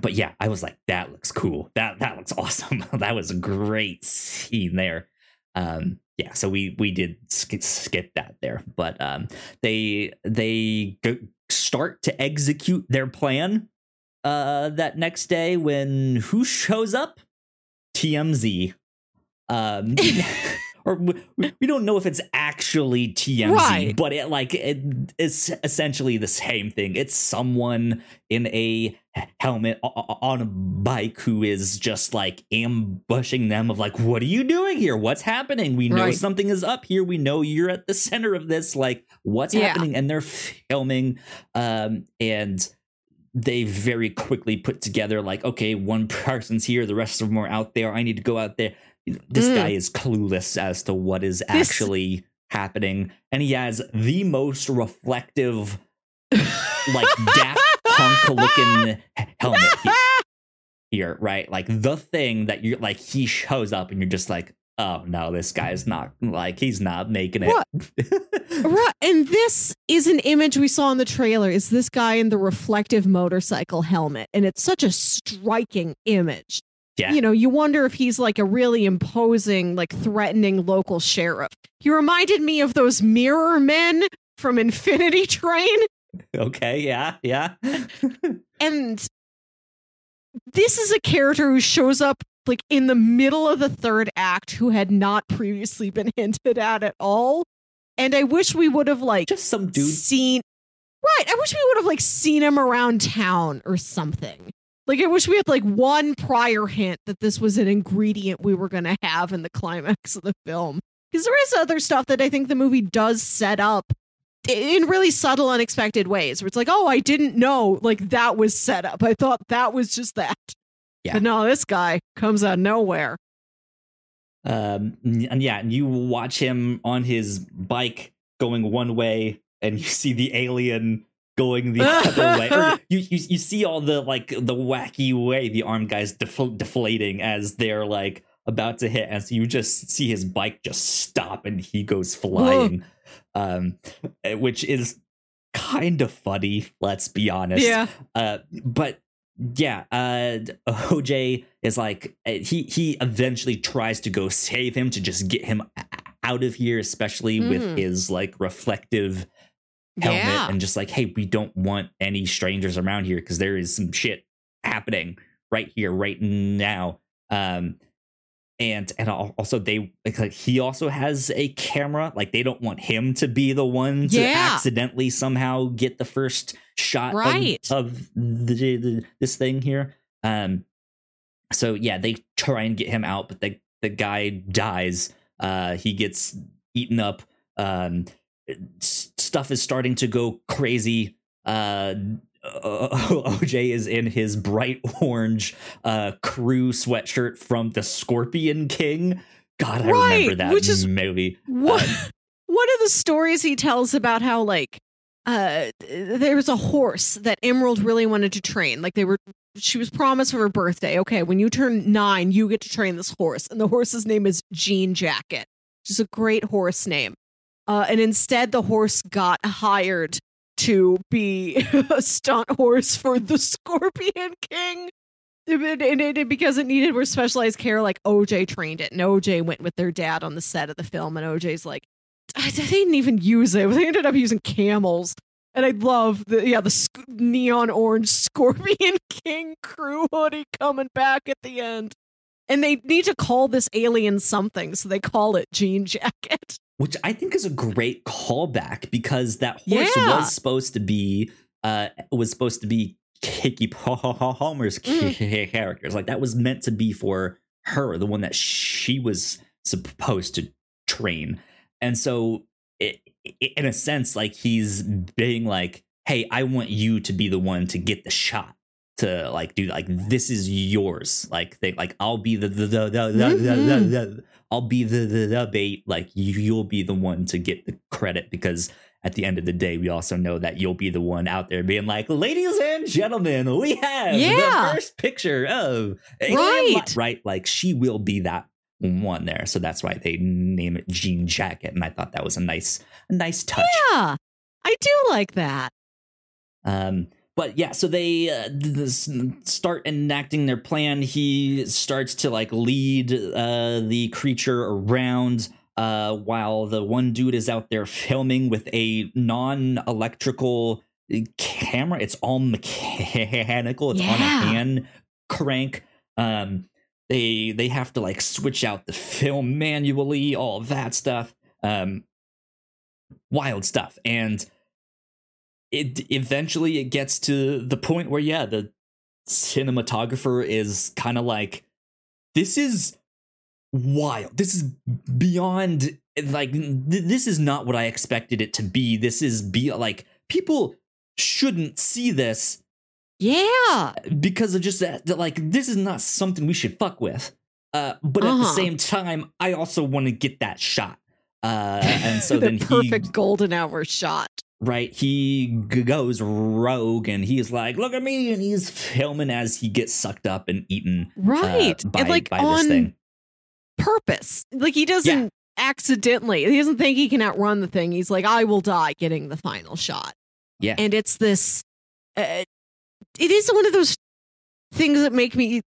but yeah, I was like, that looks cool. That that looks awesome. that was a great scene there. Um, yeah, so we we did sk- skip that there, but um, they they go, start to execute their plan uh that next day when who shows up? Tmz um or we, don't know if it's actually tmz Right. but it like it's essentially the same thing. It's someone in a helmet on a bike who is just like ambushing them of like what are you doing here? What's happening? We know Right. something is up here. We know you're at the center of this. Like what's Yeah. happening? And they're filming um and they very quickly put together like okay one person's here. The rest of them are out there. I need to go out there this Mm. guy is clueless as to what is This- actually happening and he has the most reflective like daft punk looking helmet he- here right like the thing that you're like he shows up and you're just like oh no this guy's not like he's not making it Right. And this is an image we saw in the trailer is this guy in the reflective motorcycle helmet. And it's such a striking image. Yeah. You know, you wonder if he's like a really imposing, like threatening local sheriff. He reminded me of those mirror men from Infinity Train. okay yeah yeah And this is a character who shows up like in the middle of the third act who had not previously been hinted at at all. And I wish we would have like just some dude seen right i wish we would have like seen him around town or something like i wish we had like one prior hint that this was an ingredient we were going to have in the climax of the film. Because there is other stuff that i think the movie does set up in really subtle unexpected ways where it's like oh i didn't know like that was set up. I thought that was just that. Yeah. but no this guy comes out of nowhere. Um, and yeah, and you watch him on his bike going one way, and you see the alien going the other way. Or you, you you see all the like the wacky way the armed guys defl- deflating as they're like about to hit, and so you just see his bike just stop and he goes flying, um, eh, which is kind of funny. Let's be honest. Yeah. Uh, but yeah, uh, OJ is like uh, he he eventually tries to go save him to just get him out of here, especially with Mhm. his like reflective helmet Yeah. and just like, hey, we don't want any strangers around here because there is some shit happening right here, right now. Um, and and also they like, he also has a camera. Like they don't want him to be the one to Yeah. accidentally somehow get the first shot of- Right. of, the, the this thing here. Um, so yeah, they try and get him out, but the the guy dies. Uh, he gets eaten up. Um, stuff is starting to go crazy. Uh, OJ is in his bright orange uh, crew sweatshirt from the Scorpion King. God, I Right, remember that which is- movie. What Um, one of the stories he tells about how like uh there was a horse that Emerald really wanted to train. Like they were she was promised for her birthday. Okay, when you turn nine, you get to train this horse. And the horse's name is Jean Jacket. Which is a great horse name. Uh, and instead the horse got hired to be a stunt horse for the Scorpion King. Because it needed more specialized care, like OJ trained it, and OJ went with their dad on the set of the film, and OJ's like, I, they didn't even use it. They ended up using camels, and I love the yeah the neon orange Scorpion King crew hoodie coming back at the end, and they need to call this alien something, so they call it Jean Jacket. Which I think is a great callback because that horse Yeah. was supposed to be uh was supposed to be Keke Palmer's Mm. characters. Like that was meant to be for her, the one that she was supposed to train. And so it, in a sense like he's being like, "Hey, I want you to be the one to get the shot." To like do like this is yours like they like I'll be the the the, the, the, the, the, the I'll be the, the the bait. Like you, you'll be the one to get the credit because at the end of the day, we also know that you'll be the one out there being like, "Ladies and gentlemen, we have Yeah. the first picture of Right. Li-" right." Like she will be that one there. So that's why they name it Jean Jacket, and I thought that was a nice, a nice touch. Yeah, I do like that. Um, but yeah, so they uh, start enacting their plan. He starts to like lead uh, the creature around uh, while the one dude is out there filming with a non-electrical camera. It's all mechanical. It's on a hand crank. Um, they they have to like switch out the film manually, all of that stuff. Um, wild stuff and it eventually it gets to the point where yeah the cinematographer is kind of like this is wild. This is beyond like th- this is not what i expected it to be. This is be like people shouldn't see this Yeah, because of just that, that like this is not something we should fuck with. Uh but at the Uh-huh. same time i also want to get that shot. Uh and so the then perfect he golden hour shot. Right he g- goes rogue and he's like look at me and he's filming as he gets sucked up and eaten uh, Right, by, and like on this thing purpose. Like he doesn't accidentally. He doesn't think he can outrun the thing. He's like, I will die getting the final shot. Yeah. and it's this. Uh, it is one of those things that make me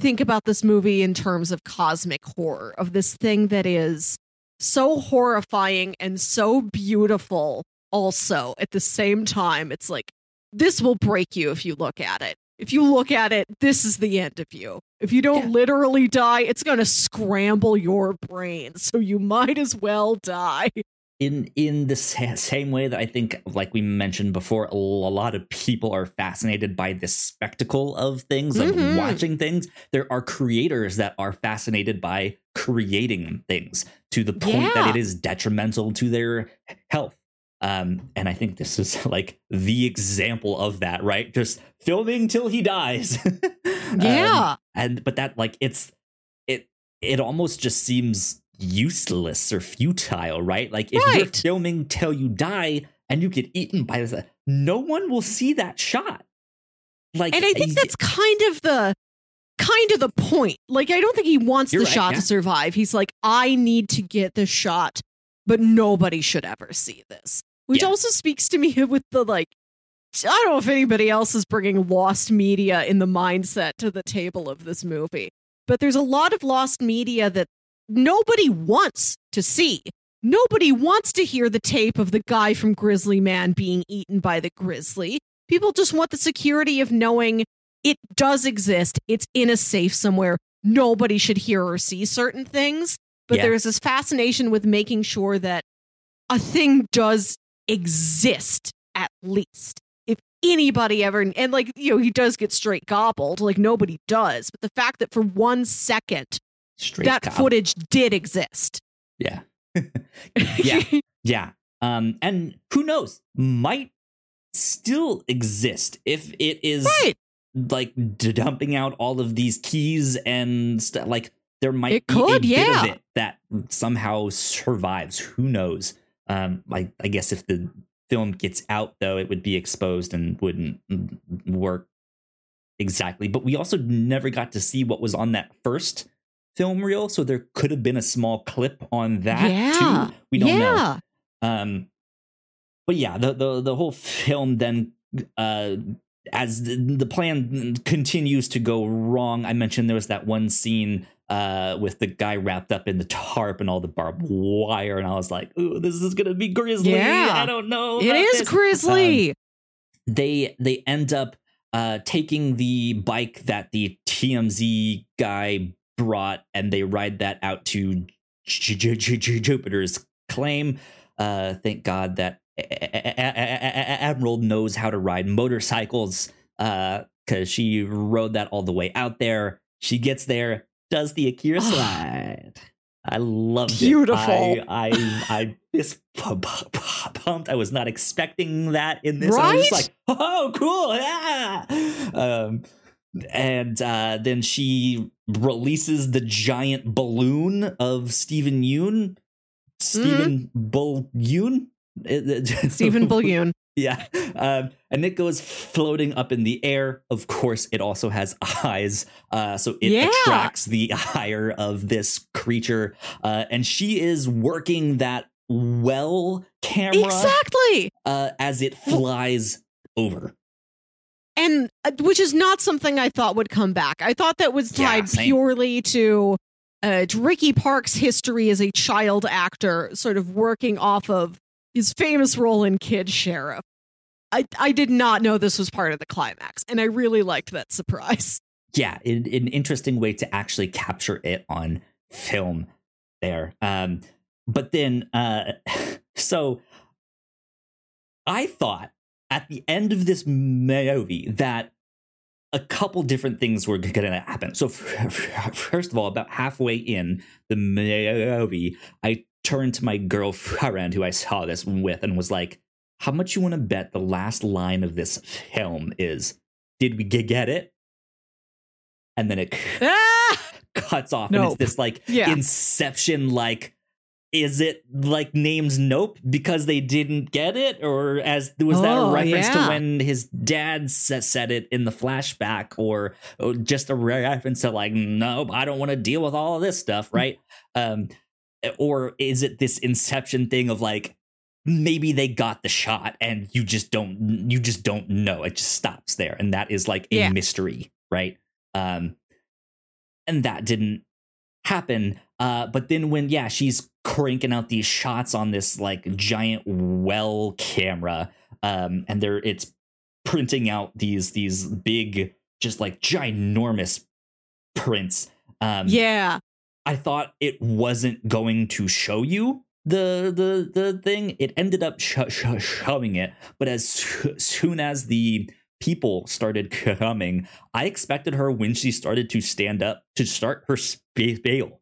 think about this movie in terms of cosmic horror of this thing that is so horrifying and so beautiful also at the same time it's like this will break you if you look at it if you look at it this is the end of you if you don't Yeah. literally die it's going to scramble your brain so you might as well die in in the sa- same way that I think, like we mentioned before, a lot of people are fascinated by this spectacle of things, like Mhm. watching things. There are creators that are fascinated by creating things to the point that it is detrimental to their health. Um, and I think this is like the example of that, right? Just filming till he dies. Um, yeah and but that like it's it it almost just seems useless or futile right like if you're filming till you die and you get eaten by this. No one will see that shot. Like, and I think that's kind of the kind of the point. Like, I don't think he wants the right, shot yeah. to survive. He's like, I need to get the shot, but nobody should ever see this. Which Yeah. also speaks to me with the like, I don't know if anybody else is bringing lost media in the mindset to the table of this movie, but there's a lot of lost media that nobody wants to see. Nobody wants to hear the tape of the guy from Grizzly Man being eaten by the grizzly. People just want the security of knowing it does exist. It's in a safe somewhere. Nobody should hear or see certain things. But Yeah. there's this fascination with making sure that a thing does exist at least. If anybody ever, and like, you know, he does get straight gobbled, like nobody does. But the fact that for one second straight that gob- footage did exist. Yeah. Yeah. Yeah. Um, and who knows? Might still exist if it is right. like d- dumping out all of these keys and stuff. Like there might It be could, a bit of it that somehow survives. Who knows? Um, I, I guess if the film gets out, though, it would be exposed and wouldn't work exactly. But we also never got to see what was on that first film reel, so there could have been a small clip on that Yeah. too. We don't know. Um, but yeah, the the the whole film then, uh, as the, the plan continues to go wrong, I mentioned there was that one scene uh with the guy wrapped up in the tarp and all the barbed wire, and I was like, "Ooh, this is gonna be grisly." Yeah. I don't know. It is about is this." grisly. they they end up uh taking the bike that the TMZ guy brought and they ride that out to Jupiter's claim. Uh thank God that A- A- A- A- Emerald knows how to ride motorcycles uh cuz she rode that all the way out there. She gets there, does the Akira slide. I loved Beautiful. it. I I I fist pu- pu- pu- pumped. I was not expecting that in this. I was just Right? like, oh, cool, yeah. Um, and uh, then she releases the giant balloon of Steven Yeun. Stephen Bull Yoon. Stephen Bullion. Yeah. Um, and it goes floating up in the air. Of course, it also has eyes. Uh, so it Yeah. attracts the ire of this creature. Uh, and she is working that well camera Exactly. uh, as it flies over. and uh, which is not something I thought would come back. I thought that was tied same. purely to uh, to Ricky Park's history as a child actor, sort of working off of his famous role in Kid Sheriff. I I did not know this was part of the climax, and I really liked that surprise. yeah in, an interesting way to actually capture it on film there um but then uh so i thought at the end of this movie that a couple different things were going to happen so first of all about halfway in the movie i turned to my girlfriend who i saw this with and was like how much you want to bet the last line of this film is did we get it and then it Ah! cuts off and it's this like Yeah. inception like is it like names nope because they didn't get it? Or as was that a Oh, reference to when his dad said it in the flashback or, or just a reference to like nope i don't want to deal with all of this stuff right? Um or is it this inception thing of like maybe they got the shot and you just don't you just don't know. It just stops there and that is like a Yeah. mystery right? Um and that didn't happen. Uh but then when yeah she's cranking out these shots on this like giant well camera um and there it's printing out these these big just like ginormous prints um yeah, I thought it wasn't going to show you the the the thing. It ended up sh- sh- showing it, but as soo- soon as the people started coming, I expected her when she started to stand up to start her spiel.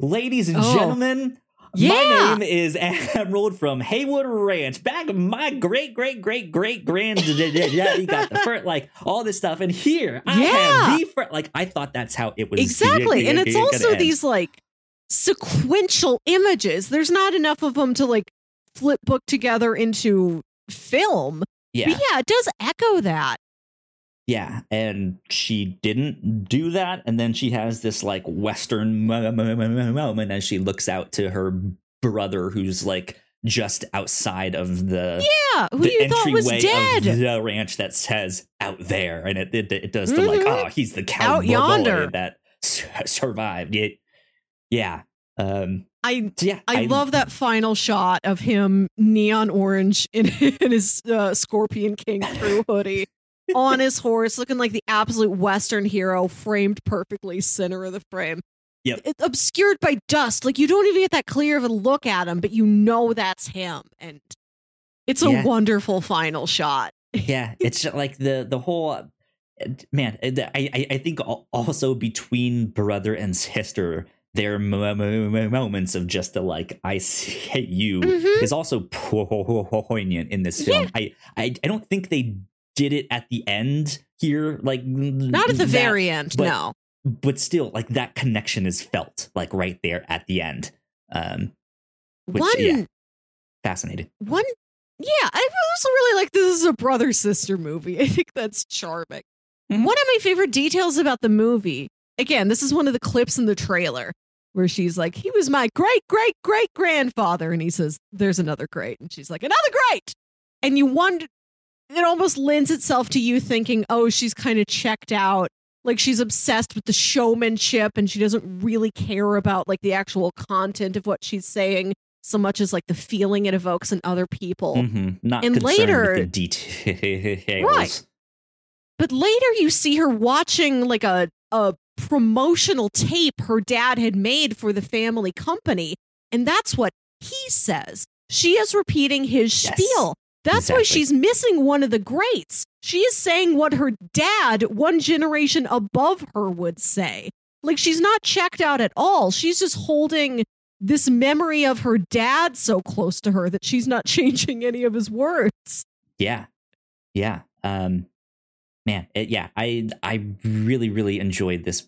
Ladies and Oh. gentlemen, Yeah. my name is Emerald from Haywood Ranch. Back my great great great great granddaddy got the first like all this stuff, and here I Yeah. have the first. Like I thought that's how it was exactly. And it's also these like sequential images. There's not enough of them to like flip book together into film. Yeah. But yeah, it does echo that. Yeah, and she didn't do that, and then she has this like Western moment as she looks out to her brother, who's like just outside of the Yeah, who the you thought was dead. the ranch that says out there, and it it, it does the like, Mhm. oh, he's the Out yonder. that survived. It, yeah, um, I yeah, I, love that final shot of him neon orange in, in his uh, Scorpion King crew hoodie on his horse, looking like the absolute Western hero, framed perfectly center of the frame. Yep. It's obscured by dust. Like you don't even get that clear of a look at him, but you know that's him. And it's a Yeah. wonderful final shot. yeah it's just like the the whole uh, man i i, I think also between brother and sister their moments of just the like i hate you Mhm. is also poignant in this film I, I i don't think they did it at the end here like Not at the that- very end, but- no. but still like that connection is felt like right there at the end um which, One yeah. fascinating one yeah i also really like this is a brother sister movie i think that's charming Mhm. one of my favorite details about the movie again this is one of the clips in the trailer where she's like he was my great great great grandfather and he says there's another great and she's like another great and you wonder it almost lends itself to you thinking oh she's kind of checked out like she's obsessed with the showmanship and she doesn't really care about like the actual content of what she's saying so much as like the feeling it evokes in other people. Mhm. not And concerned later- with the details Right. But later you see her watching like a a promotional tape her dad had made for the family company and that's what he says. She is repeating his Yes. spiel. That's why she's missing one of the greats. She is saying what her dad, one generation above her, would say. Like she's not checked out at all. She's just holding this memory of her dad so close to her that she's not changing any of his words. Yeah, yeah. Um, man, it, yeah. I I really really enjoyed this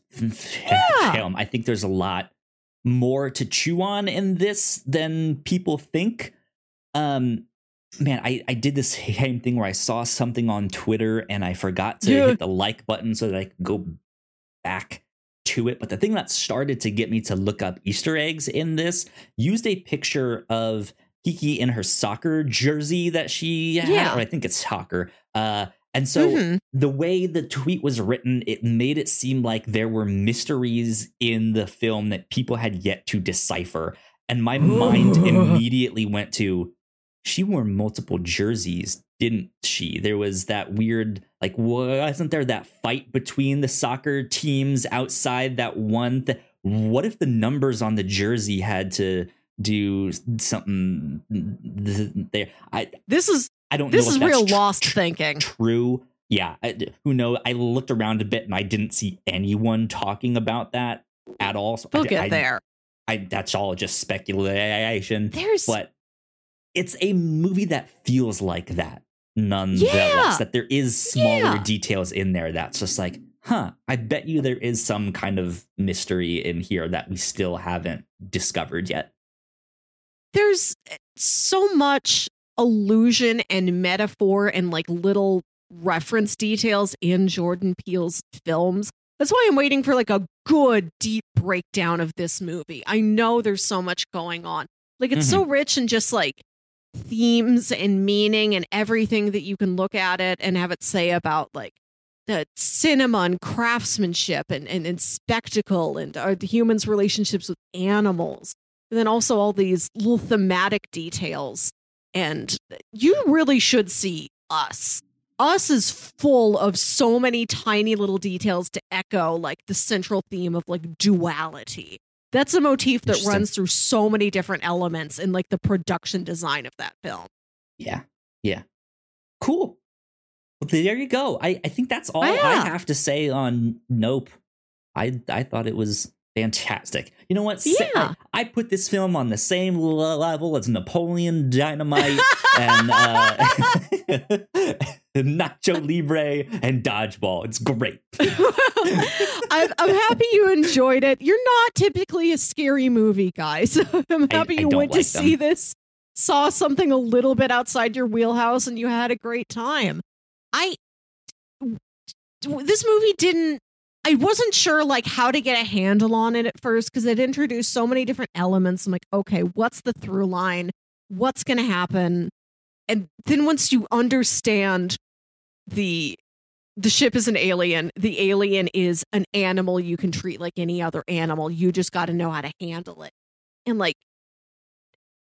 Yeah. film. I think there's a lot more to chew on in this than people think. Um, man, I I did this same thing where I saw something on Twitter and I forgot to Yeah. hit the like button so that I could go back to it. But the thing that started to get me to look up Easter eggs in this used a picture of Keke in her soccer jersey that she had, Yeah. or I think it's soccer. Uh, and so Mhm. the way the tweet was written, it made it seem like there were mysteries in the film that people had yet to decipher. And my mind immediately went to she wore multiple jerseys, didn't she? There was that weird, like, wasn't there that fight between the soccer teams outside that one? Th- what if the numbers on the jersey had to do something there? I This is I don't this know is real tr- lost tr- thinking. true. Yeah, I, who knows? I looked around a bit and I didn't see anyone talking about that at all. So I- We'll get I, there. I, that's all just speculation. There's But it's a movie that feels like that, nonetheless. Yeah. That there is smaller Yeah. details in there that's just like, huh, I bet you there is some kind of mystery in here that we still haven't discovered yet. there's eh, so much allusion and metaphor and like little reference details in Jordan Peele's films. That's why I'm waiting for like a good deep breakdown of this movie. I know there's so much going on. Like it's so rich and just like themes and meaning and everything that you can look at it and have it say about like the cinema and craftsmanship and, and, and spectacle and uh, the humans' relationships with animals. And then also all these little thematic details. And you really should see us. Us is full of so many tiny little details to echo like the central theme of like duality. That's a motif that runs through so many different elements in like the production design of that film. Yeah. Yeah. Cool. Well, there you go. I, I think that's all Yeah. I have to say on Nope. I I thought it was fantastic. You know what? Yeah. I, I put this film on the same level as Napoleon Dynamite and uh, Nacho Libre and Dodgeball. It's great. I'm, I'm happy you enjoyed it. You're not typically a scary movie guy, so I'm happy I you don't went like to see this saw something a little bit outside your wheelhouse and you had a great time. I this movie didn't I wasn't sure like how to get a handle on it at first because it introduced so many different elements. I'm like, okay, what's the through line? What's going to happen? And then once you understand the the ship is an alien, the alien is an animal you can treat like any other animal. You just got to know how to handle it. And like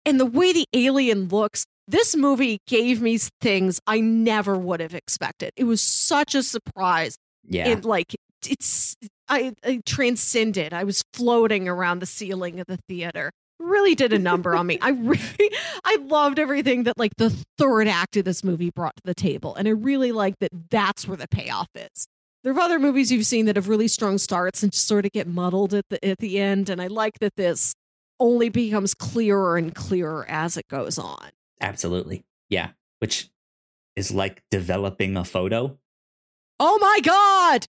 and the way the alien looks, this movie gave me things I never would have expected. It was such a surprise. Yeah. It like it's I, I transcended. I was floating around the ceiling of the theater. Really did a number on me. I really I loved everything that like the third act of this movie brought to the table, and I really like that. That's where the payoff is. There are other movies you've seen that have really strong starts and just sort of get muddled at the at the end, and I like that this only becomes clearer and clearer as it goes on. Absolutely. Yeah. Which is like developing a photo. Oh my god!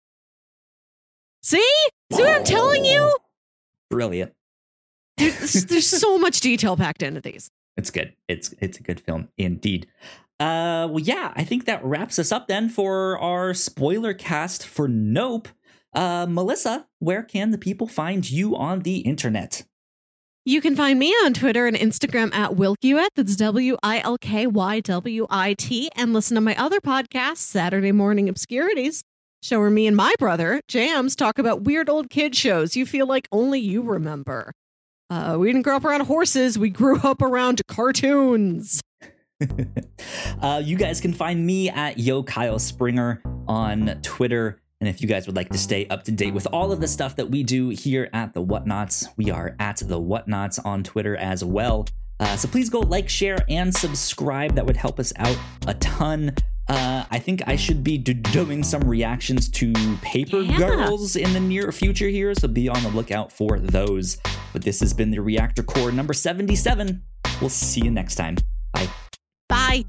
See? See what I'm telling you? Brilliant. There's, there's so much detail packed into these. It's good. It's it's a good film indeed. Uh well yeah, I think that wraps us up then for our spoiler cast for Nope. Uh Melissa, where can the people find you on the internet? You can find me on Twitter and Instagram at Wilkywit. That's W I L K Y W I T. And listen to my other podcast, Saturday Morning Obscurities, show where me and my brother, Jams, talk about weird old kid shows you feel like only you remember. Uh, we didn't grow up around horses, we grew up around cartoons. uh, you guys can find me at Yo Kyle Springer on Twitter. And if you guys would like to stay up to date with all of the stuff that we do here at the Whatnauts, we are at the Whatnauts on Twitter as well. Uh, so please go like, share, and subscribe. That would help us out a ton. Uh, I think I should be do- doing some reactions to Paper Yeah. Girls in the near future here, so be on the lookout for those. But this has been the Reactor Corps number 77. We'll see you next time. Bye. Bye.